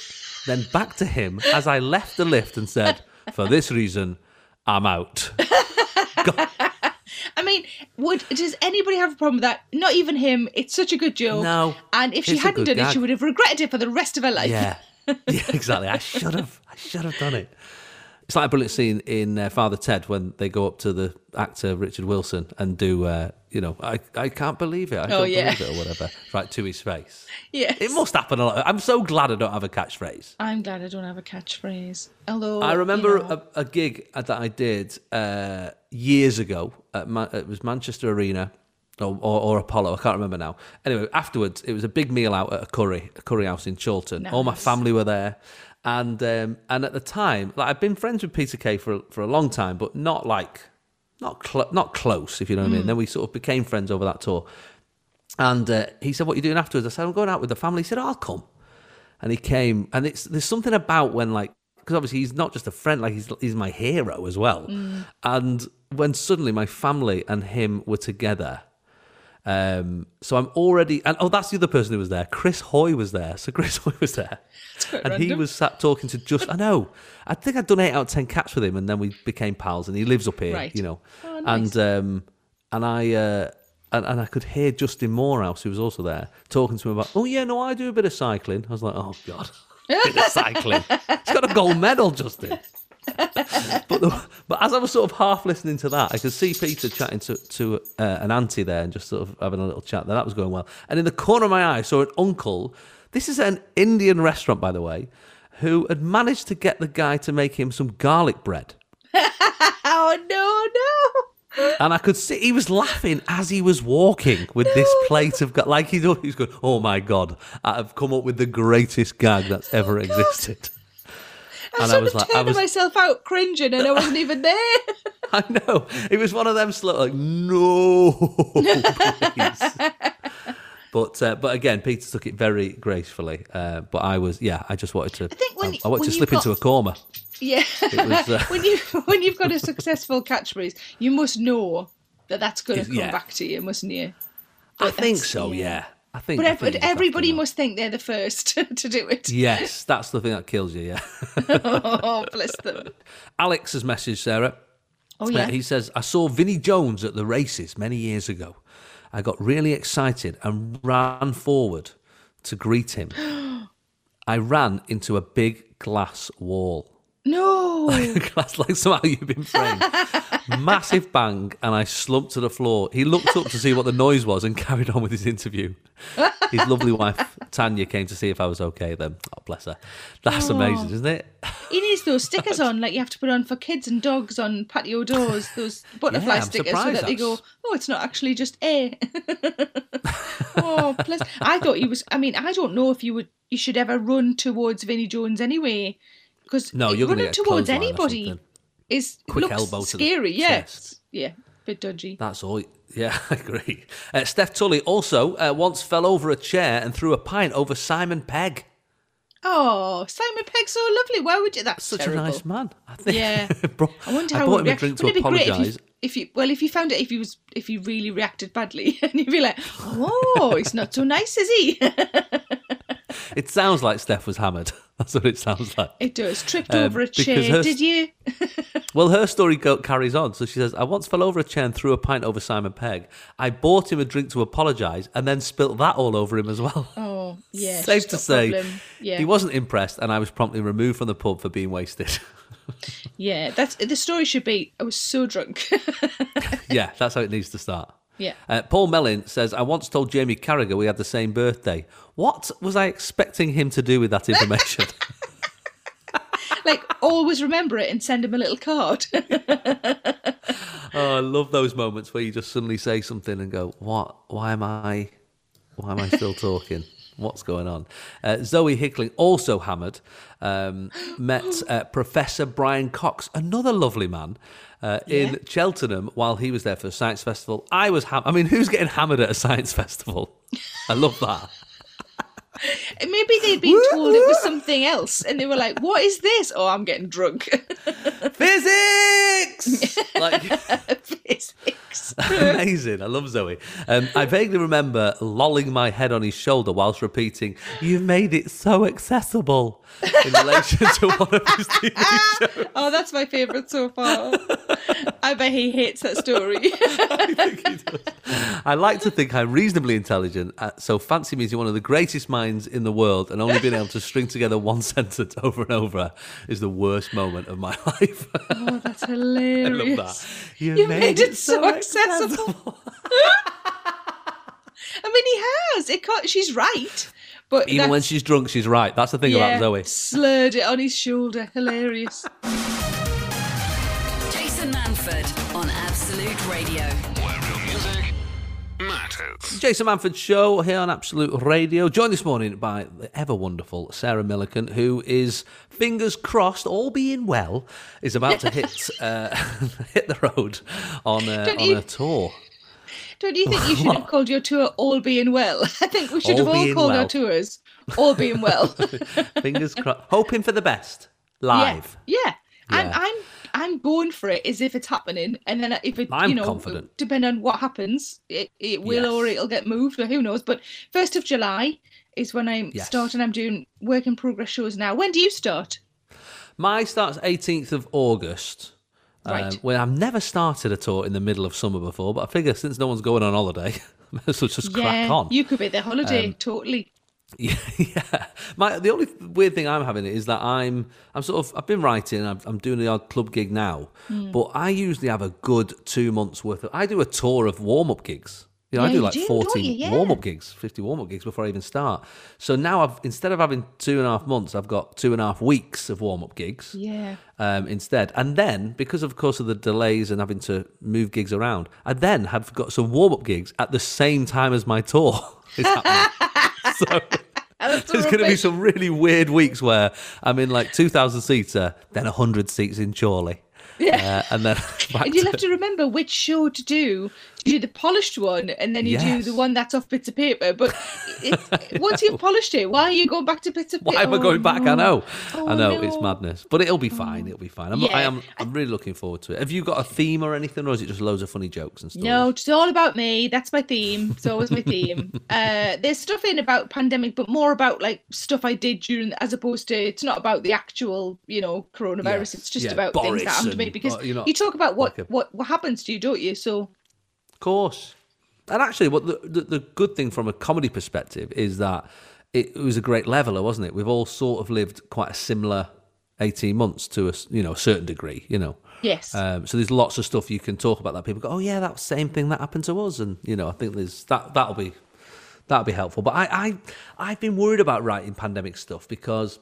then back to him as I left the lift and said, For this reason, I'm out. I mean, would does anybody have a problem with that? Not even him. It's such a good joke. No, And if she it's a hadn't good done it, she would have regretted it for the rest of her life. Yeah, yeah, exactly. I should have. I should have done it. It's like a brilliant scene in uh, Father Ted when they go up to the actor Richard Wilson and do, uh, you know, I, I can't believe it. I Oh, don't yeah. believe it or whatever, right to his face. Yes. It must happen a lot. I'm so glad I don't have a catchphrase. I'm glad I don't have a catchphrase. Although I remember you know, a, a gig that I did uh, years ago. At Ma- it was Manchester Arena or, or, or Apollo. I can't remember now. Anyway, afterwards, it was a big meal out at a curry, a curry house in Chorlton. All my family were there, and um, and at the time, like I've been friends with Peter Kay for for a long time, but not like not cl- not close, if you know what I mean. Then we sort of became friends over that tour. And uh, he said, "What are you doing afterwards?" I said, "I'm going out with the family." He said, "I'll come." and he came and it's there's something about when like because obviously he's not just a friend like he's he's my hero as well and when suddenly my family and him were together um so i'm already and oh that's the other person who was there chris hoy was there so chris hoy was there and he was sat talking to just i know i think i'd done eight out of ten cats with him and then we became pals and he lives up here Right. you know Oh, nice. and um and i uh and, and I could hear Justin Moorhouse, who was also there, talking to him about, oh, yeah, no, I do a bit of cycling. I was like, oh, God, bit of cycling. He's got a gold medal, Justin. But, the, but as I was sort of half listening to that, I could see Peter chatting to, to uh, an auntie there and just sort of having a little chat there. That was going well. And in the corner of my eye, I saw an uncle. This is an Indian restaurant, by the way, who had managed to get the guy to make him some garlic bread. Oh no, no. And I could see he was laughing as he was walking with this plate of, like he thought he was going, oh my God, I've come up with the greatest gag that's ever existed. I and was I sort was of like, I turning was, myself out cringing and I wasn't even there. I know it was one of them slow, like no. But uh, but again, Peter took it very gracefully. Uh, but I was yeah, I just wanted to. I think when- I, wanted when to slip into a coma. yeah. was, uh, when you when you've got a successful catchphrase, you must know that that's going to come Yeah. back to you, mustn't you? I think so. Yeah, I think. But, I think but you just have to everybody must think they're the first to do it. Yes, that's the thing that kills you. Yeah. Oh, bless them. Alex's message, Sarah. Oh Uh, yeah. he says, I saw Vinnie Jones at the races many years ago. I got really excited and ran forward to greet him. I ran into a big glass wall. No. That's like somehow you've been framed. Massive bang, and I slumped to the floor. He looked up to see what the noise was and carried on with his interview. His lovely wife, Tanya, came to see if I was okay then. Oh, bless her. That's amazing, isn't it? He needs those stickers on, like you have to put on for kids and dogs on patio doors. Those butterfly I'm stickers, so that they go, "Oh, it's not actually just air." oh, bless. I thought he was. I mean, I don't know if you would. You should ever run towards Vinnie Jones anyway, because No, you're to running towards anybody is Quick looks elbow to the scary. yeah, chest. yeah, bit dodgy. That's all. Yeah, I agree. Uh, Steph Tully also uh, once fell over a chair and threw a pint over Simon Pegg. Oh, Simon Pegg's so lovely. Why would you? That's Such terrible. a nice man. I think. Yeah. Bro, I wonder I how bought he him a react- drink to Wouldn't great apologise. if you, if you, well, if you found it, if he was, if he really reacted badly, and you'd be like, "Oh, he's not so nice, is he?" It sounds like Steph was hammered. That's what it sounds like. it does. Tripped Um, over a chair, her- did you? Well, her story go- carries on. So she says, I once fell over a chair and threw a pint over Simon Pegg. I bought him a drink to apologise and then spilt that all over him as well. Oh, yeah. Safe to say, yeah, he wasn't impressed and I was promptly removed from the pub for being wasted. yeah. That's the story. Should be. I was so drunk. yeah, that's how it needs to start. yeah. Uh, Paul Mellin says, I once told Jamie Carragher we had the same birthday. What was I expecting him to do with that information? Like always remember it and send him a little card. oh, I love those moments where you just suddenly say something and go, "What? Why am I? Why am I still talking? What's going on?" Uh, Zoe Hickling, also hammered, um, met uh, Professor Brian Cox, another lovely man. Uh, in Yeah. Cheltenham, while he was there for a science festival, I was. Ham- I mean, who's getting hammered at a science festival? I love that. Maybe they'd been told it was something else, and they were like, "What is this?" Oh, I'm getting drunk. Physics, like Physics. amazing. I love Zoe. Um, I vaguely remember lolling my head on his shoulder whilst repeating, "You've made it so accessible." In relation to one of his TV shows. Oh, that's my favourite so far. I bet he hates that story. I like to think I'm reasonably intelligent, uh, so fancy me as one of the greatest minds in the world, and only being able to string together one sentence over and over is the worst moment of my life. oh, that's hilarious! I love that. You made it so accessible. I mean, he has. It can't, she's right, but Even when she's drunk, she's right. That's the thing yeah, about Zoe. slurred it on his shoulder. Hilarious. Jason Manford on Absolute Radio. Where real music matters. Jason Manford Show here on Absolute Radio, joined this morning by the ever wonderful Sarah Millican, who is, fingers crossed, all being well, is about to hit uh, hit the road on, uh, on you- a tour. Don't you think you should have called your tour "All Being Well"? I think we should All have all called Well. our tours "All Being Well." Fingers crossed. Hoping for the best. Live. Yeah, yeah. I'm, I'm, I'm going for it as if it's happening, and then if it, I'm you know, confident. depending on what happens, it, it will Yes. or it'll get moved, or who knows. But first of July is when I'm Yes. starting. I'm doing work in progress shows now. When do you start? My starts 18th of August. Right. Um, well, I've never started a tour in the middle of summer before, but I figure since no one's going on holiday, so just crack on. you could be the holiday. Um, totally. Yeah, yeah. My the only weird thing I'm having is that I'm I'm sort of I've been writing. I'm, I'm doing the odd club gig now, Hmm. but I usually have a good two months worth of. I do a tour of warm up gigs. You know, I do like do, 40? Yeah. warm up gigs, 50 warm up gigs before I even start. So now I've instead of having two and a half months, I've got two and a half weeks of warm up gigs Yeah. um, instead. And then, because of course of the delays and having to move gigs around, I then have got some warm up gigs at the same time as my tour is happening. so That's There's going to be some really weird weeks where I'm in like 2,000 seater, then 100 seats in Chorley. Yeah. Uh, and then And you'll to- have to remember which show to do. You do the polished one, and then you do the one that's off bits of paper. But once you've polished it, why are you going back to bits of paper? Why am I going back? I know. Oh, I know it's madness, but it'll be fine. It'll be fine. I'm, I am. I'm really looking forward to it. Have you got a theme or anything, or is it just loads of funny jokes and stuff? No, it's all about me. That's my theme. It's always my theme. Uh, there's stuff in about pandemic, but more about like stuff I did during, as opposed to it's not about the actual, you know, coronavirus. Yes, It's just yeah, about Boris things that happened to me because uh, you know, you talk about what like a- what what happens to you, don't you? So Of course. And actually, what the, the the good thing from a comedy perspective is that it, it was a great leveler, wasn't it? We've all sort of lived quite a similar eighteen months to a s- you know a certain degree, you know. yes, Um, so there's lots of stuff you can talk about that people go, oh yeah, that same thing that happened to us, and you know, I think there's that that'll be that'll be helpful. But I I I've been worried about writing pandemic stuff because.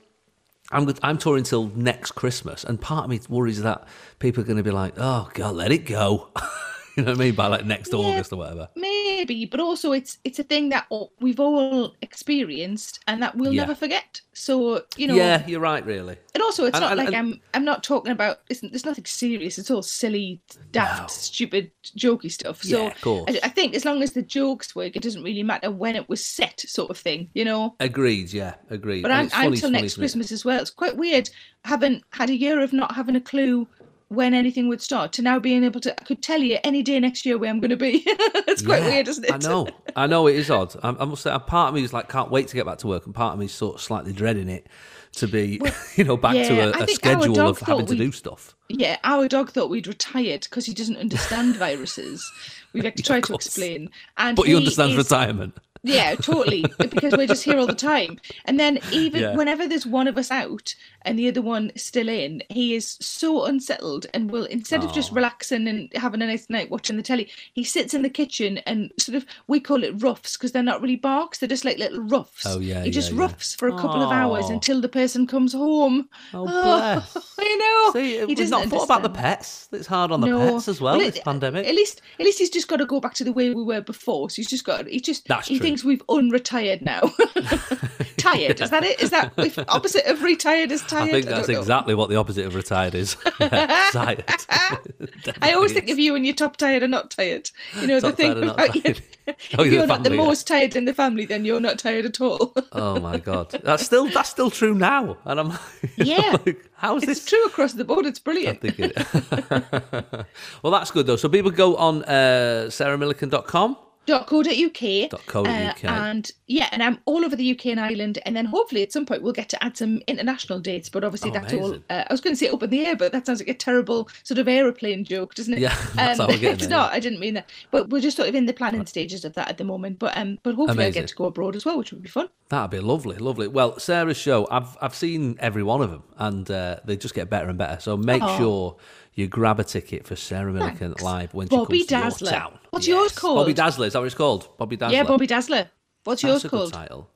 I'm I'm touring till next Christmas, and part of me worries that people are going to be like, "Oh God, let it go," you know what I mean? By like next August or whatever. maybe, but also it's it's a thing that we've all experienced and that we'll Yeah. never forget. So you know, yeah, you're right, really. And also, it's And- not and- like and- I'm. I'm not talking about. It's, there's nothing serious. It's all silly, daft, No. stupid, jokey stuff. So Yeah, of course. I, I think as long as the jokes work, it doesn't really matter when it was set, sort of thing. You know. Agreed, yeah, agreed. But I'm, I'm funny- till funny, next isn't it? Christmas as well. It's quite weird having had a year of not having a clue when anything would start to now being able to. I could tell you any day next year where I'm going to be. it's quite Yeah, weird, isn't it? I know, I know it is odd. I, I must say, a part of me is like, can't wait to get back to work, and part of me is sort of slightly dreading it to be, you know, back yeah, to a, our schedule of having to do stuff. Yeah, our dog thought we'd retired because he doesn't understand viruses. We've had to try to explain. And But he he understands is- retirement. Yeah, totally. because we're just here all the time. And then even Yeah. whenever there's one of us out and the other one still in, he is so unsettled and will instead of just Oh. relaxing and having a nice night watching the telly, he sits in the kitchen and sort of we call it roughs because they're not really barks, they're just like little roughs. Oh, yeah, He just yeah, yeah. roughs for a couple of hours Oh. until the person comes home. Oh, oh bless. I know. See, He we've doesn't not thought about the pets. It's hard on the No. pets as well. it- this pandemic. At least, at least he's just got to go back to the way we were before. So he's just got. He just. That's he true. thinks we've unretired now. tired is that it? Is that if opposite of retired is tired? I think that's know. exactly what the opposite of retired is. Yeah, tired. I always think of you when you're top tired and not tired. You know the thing tired and not about you. tired. if Oh, you're the not the family, yeah. most tired in the family, then you're not tired at all. Oh my god, that's still that's still true now, and I'm Yeah. like, how's it's this true across the board. It's brilliant. I think it. well, that's good though. So people go on uh, sarahmillican.com. .co.uk. .co.uk. Uh, and yeah, and I'm all over the UK and Ireland, and then hopefully at some point we'll get to add some international dates. But obviously Oh, that's all. Uh, I was going to say up in the air, but that sounds like a terrible sort of aeroplane joke, doesn't it? Yeah, that's how we're getting it's there, not. I didn't mean that. But we're just sort of in the planning stages of that at the moment. But um, but hopefully I get to go abroad as well, which would be fun. That'd be lovely, lovely. Well, Sarah's show, I've I've seen every one of them, and uh, they just get better and better. So make Aw. sure you grab a ticket for Sarah Millican Thanks. live when Bobby she comes Dazzler. to your town. What's yours called? Bobby Dazzler. Is that what it's called? Bobby Dazzler. Yeah, Bobby Dazzler. What's That's yours called? title.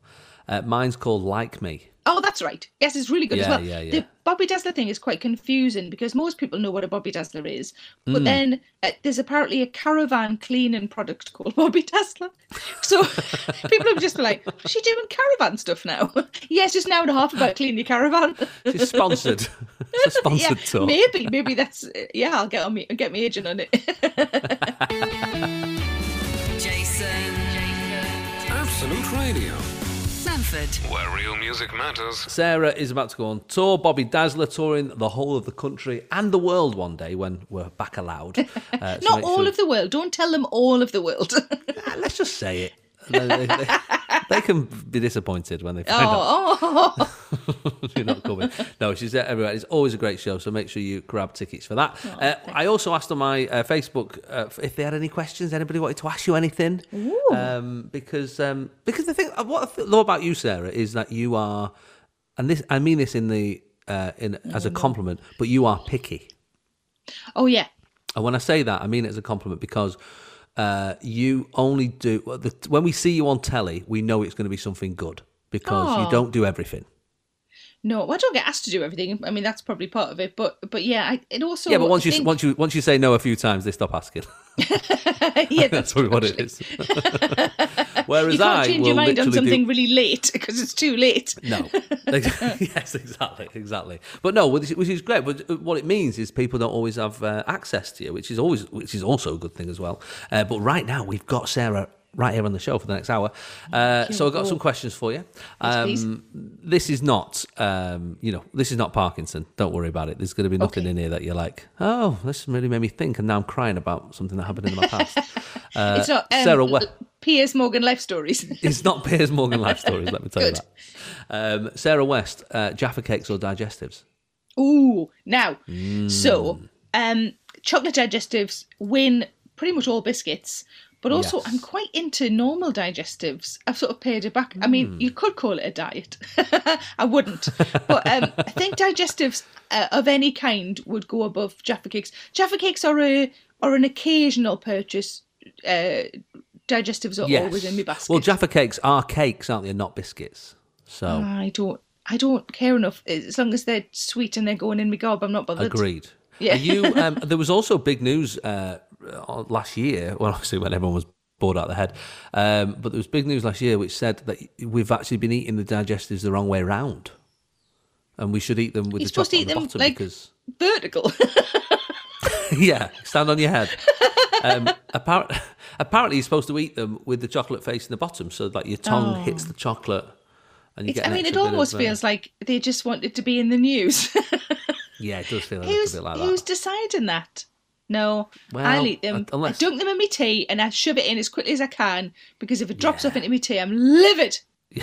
Uh, mine's called Like Me. Oh, that's right. Yes, it's really good as Yeah, well. yeah, yeah. The Bobby Dazzler thing is quite confusing because most people know what a Bobby Dazzler is, but Mm. then uh, there's apparently a caravan cleaning product called Bobby Dazzler. So people have just been like, "Is she doing caravan stuff now?" yes, just an hour and a half about cleaning your caravan. She's sponsored. it's a yeah, sponsored tour. maybe, maybe that's yeah. I'll get on me, get my agent on it. Jason. Absolute Radio, Manford. where real music matters. Sarah is about to go on tour. Bobby Dazzler touring the whole of the country and the world one day when we're back allowed. Uh, Not all sure- of the world. Don't tell them all of the world. Let's just say it. They, they- they- can be disappointed when they find out oh, oh, you're not coming. No, she's there everywhere. It's always a great show, so make sure you grab tickets for that. Oh, uh, I also asked on my uh, Facebook uh, if they had any questions. Anybody wanted to ask you anything? Um, because um, because the thing, uh, what I love about you, Sarah, is that you are, and this I mean this in the uh, in as a compliment, but you are picky. oh yeah. And when I say that, I mean it as a compliment because uh, you only do the, when we see you on telly, we know it's going to be something good because you Oh. don't do everything. No, well, I don't get asked to do everything. I mean, that's probably part of it. But but yeah, I, it also yeah, but once you think- once you once you say no a few times, they stop asking. yeah, That's probably what it is. Whereas you can't I change will your mind on literally do- something really late because it's too late. No. yes, exactly, exactly. But no, which which is great. But what it means is people don't always have uh, access to you, which is always, which is also a good thing as well. Uh, but right now, we've got Sarah right here on the show for the next hour. Uh, so I've got some questions for you. Um, this is not, um, you know, this is not Parkinson. Don't worry about it. There's going to be nothing Okay. in here that you're like, oh, this really made me think, and now I'm crying about something that happened in my past. Uh, it's not um, Sarah, what? Piers Morgan life stories. It's not Piers Morgan life stories, let me tell you that. Um, Sarah West, uh, Jaffa cakes or digestives? Ooh, now, Mm. so um, chocolate digestives win pretty much all biscuits, but also Yes. I'm quite into normal digestives. I've sort of paid it back. I mean, Mm. you could call it a diet. I wouldn't, but um, I think digestives uh, of any kind would go above Jaffa cakes. Jaffa cakes are a are an occasional purchase. Uh, digestives are always in my basket. Well, Jaffa cakes are cakes, aren't they? Not biscuits. So I don't. I don't care enough. As long as they're sweet and they're going in my gob, I'm not bothered. agreed. Yeah. You? Um, there was also big news uh, last year. Well, obviously when everyone was bored out of their head, um, but there was big news last year which said that we've actually been eating the digestives the wrong way round, and we should eat them with You're the to chocolate eat on them the bottom like because vertical. yeah, stand on your head. Um, apparently, apparently, you're supposed to eat them with the chocolate facing the bottom, so that your tongue hits the chocolate, and you It's, get. I mean, it almost of, uh, feels like they just wanted to be in the news. Yeah, it does feel a little bit like that. who's deciding that? No, Well, I'll eat them. unless- I dunk them in my tea and I shove it in as quickly as I can because if it drops off into my tea, I'm livid.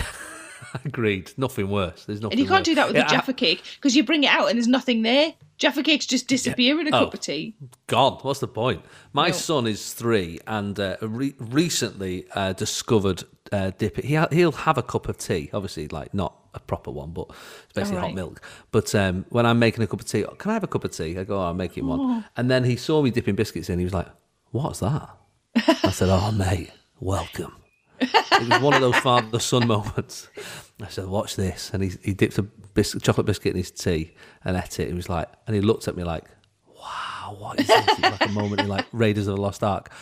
Agreed. Nothing worse. There's nothing. And you can't worse. do that with Yeah, a I- Jaffa cake because you bring it out and there's nothing there. Jaffa cakes just disappear in a Oh. cup of tea. gone. What's the point? My No. son is three and uh, re- recently uh, discovered uh, dip. He ha- he'll have a cup of tea, obviously, like not a proper one, but it's basically hot milk. But um, when I'm making a cup of tea, can I have a cup of tea? I go, oh, I'm making Oh. one. And then he saw me dipping biscuits in. He was like, "What's that?" I said, "Oh, mate, welcome." It was one of those father son moments. I said, "Watch this," and he he dipped a bis- chocolate biscuit in his tea and ate it. He was like, and he looked at me like, "Wow, what is this?" It was like a moment in like Raiders of the Lost Ark.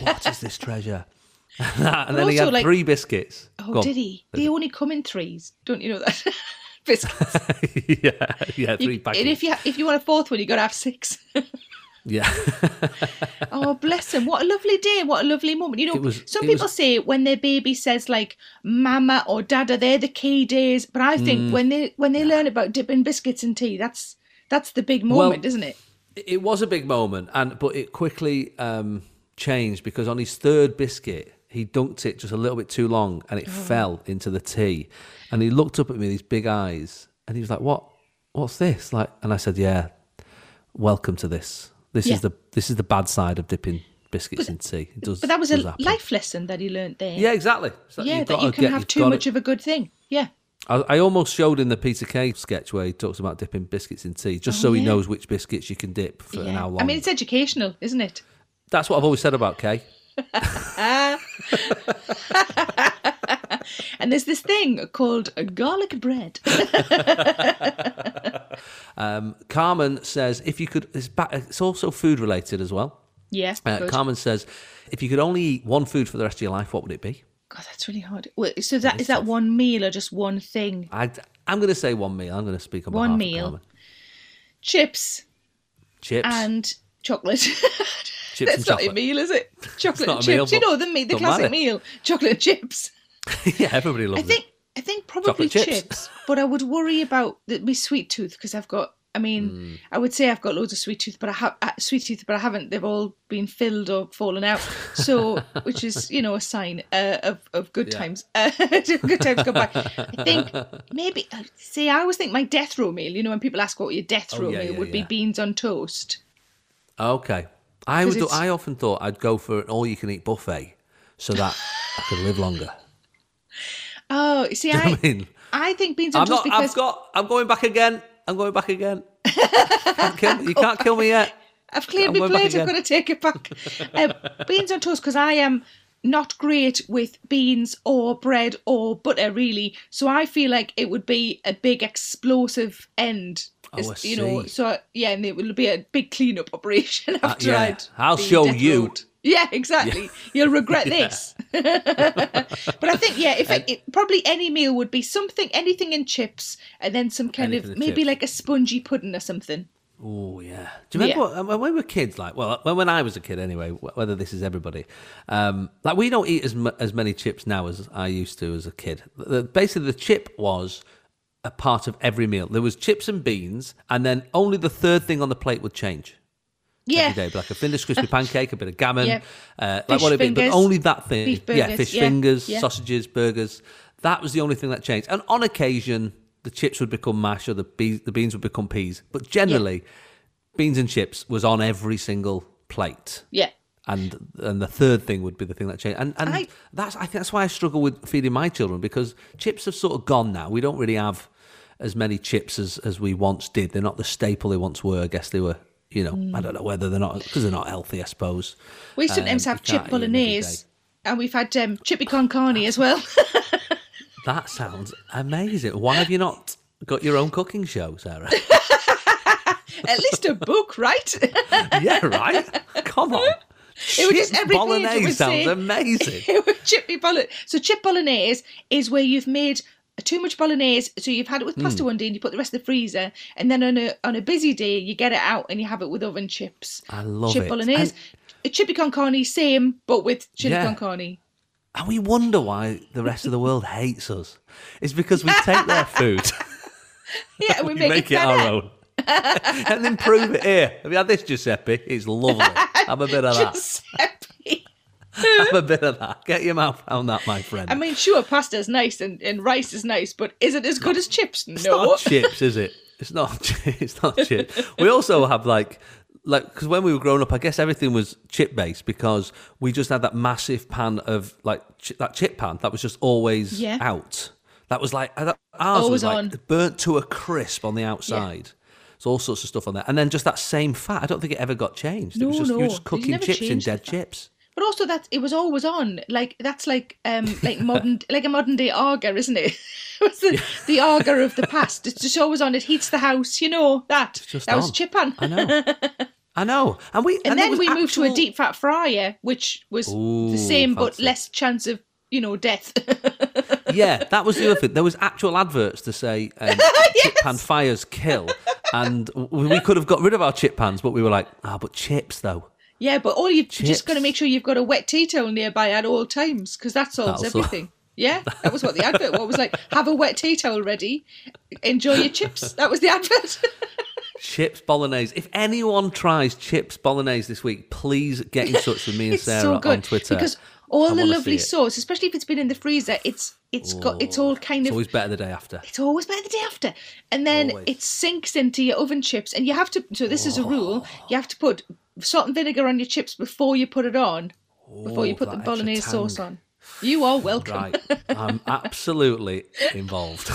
What is this treasure? and then he had like- three biscuits. Oh, Go did he? They only come in threes. Don't you know that? Biscuits. yeah, yeah, three You- packets. and if you if you want a fourth one, you got to have six. yeah, Oh, bless him. What a lovely day. What a lovely moment. You know, was- some people was- say when their baby says like mama or dada, they're the key days. But I Mm. think when they when they learn about dipping biscuits in tea, that's that's the big moment, isn't it? it was a big moment, and but it quickly um, changed because on his third biscuit, he dunked it just a little bit too long, and Oh. it fell into the tea. And he looked up at me with these big eyes, and he was like, "What? What's this?" Like, and I said, "Yeah, welcome to this. This Yeah. is the this is the bad side of dipping biscuits in tea. It does, But that was a happen. life lesson that he learnt there. Yeah, exactly. So yeah, that you can get- have too much of a good thing. Yeah. I, I almost showed him the Peter Kay sketch where he talks about dipping biscuits in tea, just oh, so he Oh, knows which biscuits you can dip for and yeah. how long. I mean, it's educational, isn't it? That's what I've always said about Kay. And there's this thing called garlic bread. Carmen says if you could, it's, ba- it's also food related as well. yeah. Uh. Carmen says if you could only eat one food for the rest of your life, what would it be? God, that's really hard. Well, so that is that one meal or just one thing? I, I'm going to say one meal. I'm going to speak on One meal. Chips Chips, and chocolate. chips That's not chocolate. a meal, is it? Chocolate and a meal, chips. you know the me- the classic matter. meal. Chocolate and chips. yeah, everybody loves I think it. I think probably chips. chips. but I would worry about the, my sweet tooth because I've got. I mean, Mm. I would say I've got loads of sweet tooth, but I have uh, sweet tooth, but I haven't. They've all been filled or fallen out. So, which is you know a sign uh, of of good Yeah. times. Uh, good times go by. I think maybe uh, see. I always think my death row meal. You know, when people ask what your death Oh, row yeah, meal yeah, would be, beans on toast. Okay. I would. it's- I often thought I'd go for an all-you-can-eat buffet so that I could live longer. Oh, see, Do I I mean? I think beans on I'm toast not. because I've got. I'm going back again. I'm going back again. Can't kill, you can't kill me yet. I've cleared I'm my plate. I'm going to take it back. um, beans on toast because I am not great with beans or bread or butter really. So I feel like it would be a big explosive end. Oh, you know, so yeah, and it will be a big cleanup operation after yeah. I'd I'll show you. rowed. Yeah, exactly. You'll regret this. but I think, yeah, if it, it, probably any meal would be something, anything in chips, and then some kind Anything of maybe chips. like a spongy pudding or something. Oh yeah. Do you remember Yeah. what, when we were kids? Like, well, when, when I was a kid, anyway. Whether this is everybody, um, like we don't eat as mu- as many chips now as I used to as a kid. The, basically, the chip was a part of every meal. There was chips and beans, and then only the third thing on the plate would change. Yeah. Every day, like a Findus crispy pancake, a bit of gammon, Yeah. uh, like what it be, but only that thing. beef yeah, fish yeah, fingers, yeah. sausages, burgers. That was the only thing that changed. And on occasion, the chips would become mash or the beans, the beans would become peas. But generally, beans and chips was on every single plate. Yeah. And and the third thing would be the thing that changed. And and I- that's I think that's why I struggle with feeding my children because chips have sort of gone now. We don't really have as many chips as as we once did. They're not the staple they once were. I guess they were. You know, Mm. I don't know whether they're not because they're not healthy. I suppose. We sometimes Um, have chip can't eat them every bolognese, and we've had um, chippy con carne as well. That sounds amazing. Why have you not got your own cooking show, Sarah? At least a book, right? yeah, right. Come on. It was just every page it bolognese would sounds amazing. it was chippy bolognese. So chip bolognese is where you've made too much bolognese, so you've had it with pasta Hmm. one day and you put the rest in the freezer, and then on a on a busy day you get it out and you have it with oven chips. I love chip it. bolognese. A chippy con carne, same, but with chili Yeah. con carne. And we wonder why the rest of the world hates us. It's because we take their food, Yeah, we we make, make it, it our own, and improve it here. Have you had this, Giuseppe? It's lovely. Have a bit of that. Giuseppe. Have a bit of that. Get your mouth around that, my friend. I mean, sure, pasta is nice and, and rice is nice, but is it as good as chips? It's No. not chips, is it? It's not. It's not chips. We also have like, like because when we were growing up, I guess everything was chip based because we just had that massive pan of like ch- that chip pan that was just always Yeah. out. That was like that- ours Always was like on. burnt to a crisp on the outside. So all sorts of stuff on there, and then just that same fat. I don't think it ever got changed. it No, was just you were no. just cooking chips in dead the fat. chips. But also that it was always on. Like that's like um like modern like a modern day Aga, isn't it? The the Aga of the past? It's just always on. It heats the house. You know that. just that was on. chip on. I know. I know. And we And, there then was we moved to a deep fat fryer, which was Ooh, the same but less chance of you know death. yeah, that was the other thing. There was actual adverts to say um, chip pan fires kill, and we could have got rid of our chip pans, but we were like, ah, but chips though. Yeah, but all you've Chips. just got to make sure you've got a wet tea towel nearby at all times because that solves That'll everything. Yeah, that was what the advert was. was like. Have a wet tea towel ready. Enjoy your chips. That was the advert. Chips bolognese. If anyone tries chips bolognese this week, please get in touch with me and Sarah so on Twitter. because all I the lovely sauce, especially if it's been in the freezer, it's it's got it's all kind it's of always better the day after. it's always better the day after, and then Always. it sinks into your oven chips, and you have to. So this is a rule: you have to put salt and vinegar on your chips before you put it on, before you Oh, put the bolognese sauce on. You are welcome. Right, I'm absolutely involved.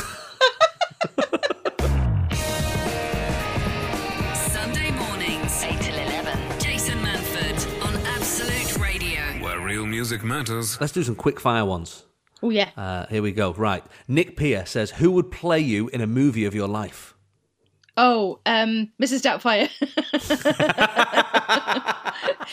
Sunday mornings, 8 till 11. Jason Manford on Absolute Radio. Where real music matters. Let's do some quick fire ones. Oh yeah. Uh, here we go. Right, Nick Pierre says, "Who would play you in a movie of your life?" Oh, um, Mrs. Doubtfire.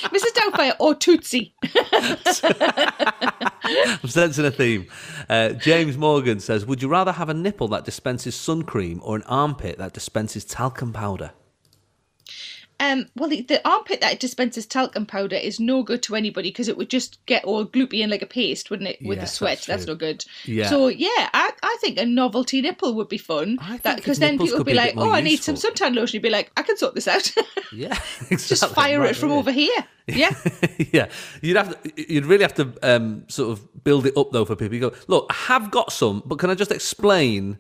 Mrs. Doubtfire or Tootsie. I'm sensing a theme. Uh, James Morgan says, "Would you rather have a nipple that dispenses sun cream or an armpit that dispenses talcum powder?" Um, well, the, the armpit that dispenses talcum powder is no good to anybody because it would just get all gloopy and like a paste, wouldn't it? With the sweat, that's that's, no good. Yeah. So yeah, I, I think a novelty nipple would be fun. I think That if because then people would be be like, "Oh, I need some useful." suntan lotion." You'd be like, "I can sort this out." Yeah, just fire Right it from over here. Yeah. yeah, you'd have to, you'd really have to um, sort of build it up though for people. You go, look, I have got some, but can I just explain?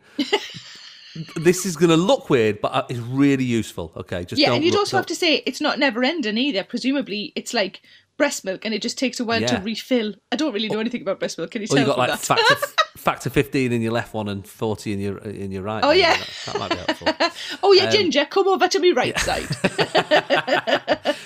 This is going to look weird, but uh, it's really useful. Okay, just yeah, don't and you'd look- also have don't- to say it's not never ending either. Presumably, it's like breast milk, and it just takes a while Yeah. to refill. I don't really know anything about breast milk. Can you Or tell you got like that? factor, factor fifteen in your left one and forty in your in your right. Oh, yeah. that, that might be helpful. oh Um, yeah, Ginger, come over to me right side.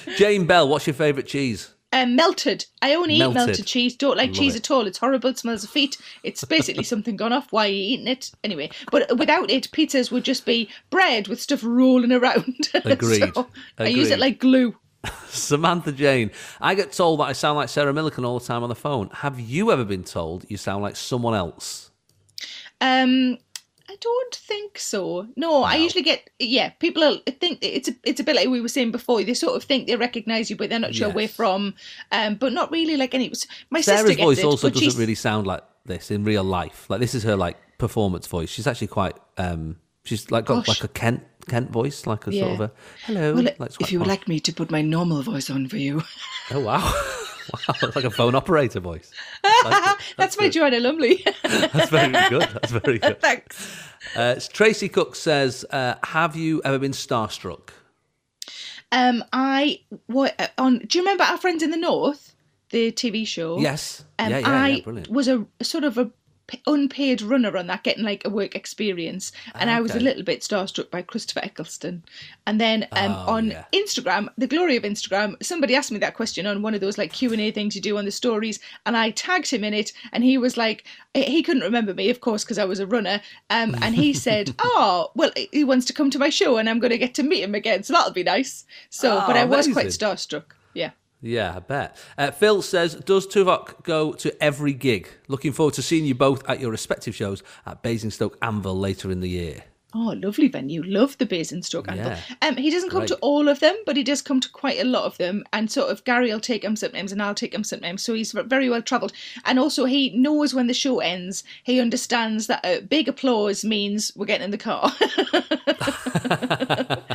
Jane Bell, what's your favourite cheese? Um, melted. I only Melted. eat melted cheese. Don't like Love cheese it. at all. It's horrible. It smells of feet. It's basically something gone off. Why are you eating it? Anyway, but without it, pizzas would just be bread with stuff rolling around. Agreed. So I use it like glue. Samantha Jane, I get told that I sound like Sarah Millican all the time on the phone. Have you ever been told you sound like someone else? Um, I don't think so. No, I usually get yeah. People are, think it's a it's a bit like we were saying before. They sort of think they recognise you, but they're not sure where from. Um, but not really like any. My Sarah's sister voice it, also doesn't she's, really sound like this in real life. Like this is her like performance voice. She's actually quite um she's like got Gosh. like a Kent Kent voice, like a sort of a hello. Well, like, if you would like me to put my normal voice on for you, Oh wow. wow, it's like a phone operator voice. that's my Joanna Lumley. That's very good. That's very good. Thanks. Uh, Tracy Cook says, uh, "Have you ever been starstruck?" Um, I what on? Do you remember our friends in the north, the TV show? Yes. Um, yeah, yeah, I yeah. Was a sort of a unpaid runner on that, getting like a work experience, and I was a little bit starstruck by Christopher Eccleston. And then um, Oh, on yeah. Instagram, the glory of Instagram, somebody asked me that question on one of those like Q and A things you do on the stories, and I tagged him in it, and he was like, he couldn't remember me, of course, because I was a runner, um, and he said, "Oh, well, he wants to come to my show, and I'm going to get to meet him again, so that'll be nice." So, Oh, but I was quite starstruck. Yeah. Yeah, I bet. Uh, Phil says, "Does Tuvok go to every gig? Looking forward to seeing you both at your respective shows at Basingstoke Anvil later in the year." Oh, lovely venue. Love the Basingstoke Anvil. Yeah. Um, he doesn't come to all of them, but he does come to quite a lot of them. And sort of Gary will take him sometimes, and I'll take him sometimes. So he's very well travelled. And also, he knows when the show ends. He understands that a big applause means we're getting in the car.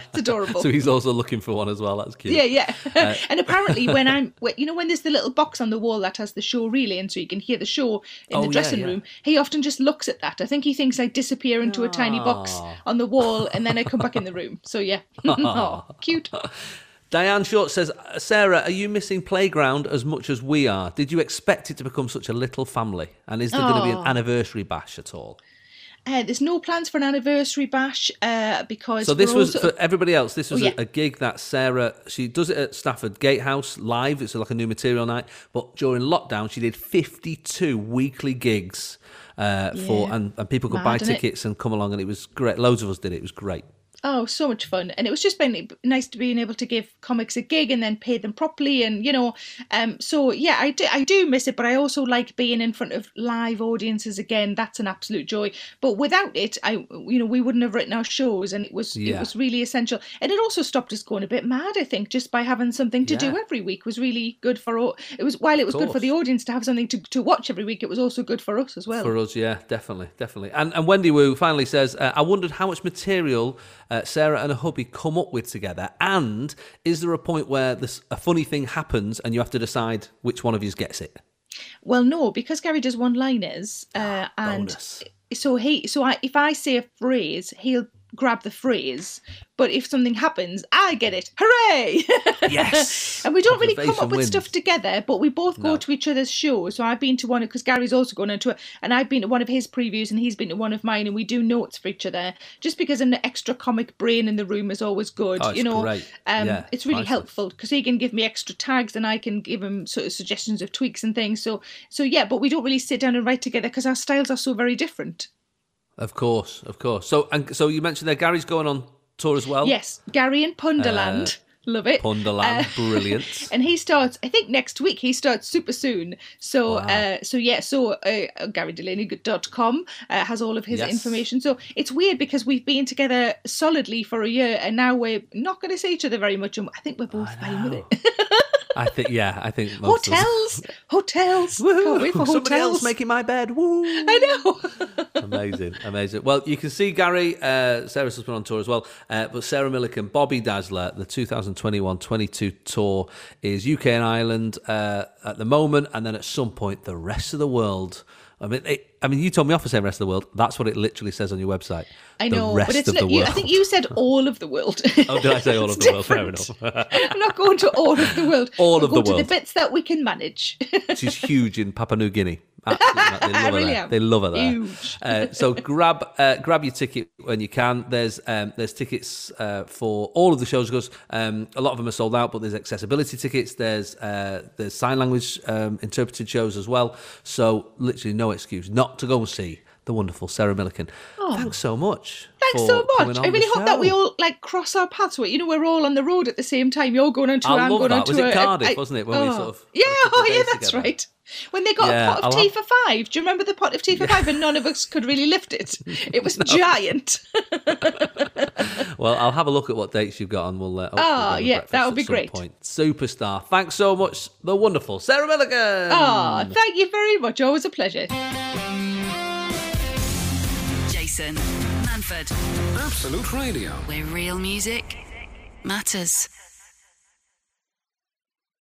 it's adorable. So he's also looking for one as well. That's cute. Yeah, yeah. and apparently, when I'm, you know, when there's the little box on the wall that has the show relay, and so you can hear the show in Oh, the dressing yeah. room, he often just looks at that. I think he thinks I disappear into a tiny box. On the wall, and then I come back in the room. So yeah, cute. Diane Short says, "Sarah, are you missing playground as much as we are? Did you expect it to become such a little family? And is there going to be an Oh. anniversary bash at all?" Uh, there's no plans for an anniversary bash uh, because So this was also- for everybody else. This was Oh, yeah. a, a gig that Sarah she does it at Stafford Gatehouse live. It's like a new material night. But during lockdown, she did fifty-two weekly gigs uh, for, Yeah. and, and people could buy Mad, tickets and come along, and it was great. Loads of us did it. It was great. Oh, so much fun. And it was just been nice to being able to give comics a gig and then pay them properly. And, you know, um, so yeah, I do, I do miss it, but I also like being in front of live audiences again. That's an absolute joy. But without it, I, you know, we wouldn't have written our shows and it was, Yeah. it was really essential. And it also stopped us going a bit mad, I think, just by having something to Yeah. do every week was really good for, all. it was, while it was good for the audience to have something to, to watch every week, it was also good for us as well. For us, yeah, definitely, definitely. And and Wendy Wu finally says, uh, I wondered how much material uh, Sarah and her hubby come up with together, and is there a point where this a funny thing happens and you have to decide which one of you gets it? Well, no, because Gary does one-liners, uh, and Bonus. so he, so I, if I say a phrase, he'll grab the phrase. But if something happens, I get it. Hooray! Yes. and we don't really come up with wins. stuff together, but we both go No. to each other's shows. So I've been to one because Gary's also gone into it, and I've been to one of his previews, and he's been to one of mine, and we do notes for each other. Just because an extra comic brain in the room is always good, Oh, it's you know. great. Um, Yeah, it's really helpful because he can give me extra tags, and I can give him sort of suggestions of tweaks and things. So, so yeah, but we don't really sit down and write together because our styles are so very different. Of course, of course. So and so you mentioned there Gary's going on tour as well. Yes, Gary in Punderland. Love it. Punderland, Uh, brilliant. and he starts i think next week he starts super soon so Wow. uh so yeah so uh, garydelaney.com uh, has all of his Yes. information so it's weird because we've been together solidly for a year and now we're not going to see each other very much and i think we're both fine with it I think yeah, I think most of us- hotels hotels can't wait for Somebody hotels else making my bed. Woo! i know amazing, amazing. Well, you can see Gary, uh, Sarah's husband on tour as well. Uh, but Sarah Millican, Bobby Dazzler, the 2021-22 tour is UK and Ireland uh, at the moment, and then at some point the rest of the world. I mean, it, I mean, you told me off for saying rest of the world. That's what it literally says on your website. I The know, rest but it's of not. the You, world. I think you said all of the world. Oh, did I say all of the world? Fair different. enough. I'm not going to all of the world. All We'll of the world. the bits that we can manage. She's huge in Papua New Guinea. Absolutely, they love her there. They love her there. Huge. Uh, so grab uh, grab your ticket when you can. There's um, there's tickets uh, for all of the shows because um, a lot of them are sold out, but there's accessibility tickets. There's uh, there's sign language um, interpreted shows as well. So literally no excuse not to go and see the wonderful Sarah Millican. Thanks so much. Thanks so much. on I really hope that we all like cross our paths. You know we're all on the road at the same time. You're going on tour. I I'm love going on that. Was tour. it Cardiff, I- wasn't it, when we oh. sort of Yeah, had a couple oh yeah, that's together? right. When they got Yeah, a pot I'll of tea have- for five. Do you remember the pot of tea for five? And none of us could really lift it. It was giant. Well, I'll have a look at what dates you've got, and we'll. Uh, hopefully Oh, go on a yeah, that would be great. Point. Superstar. Thanks so much, the wonderful Sarah Millican. Oh, thank you very much. Always a pleasure. Jason Manford, Absolute Radio. where real music matters.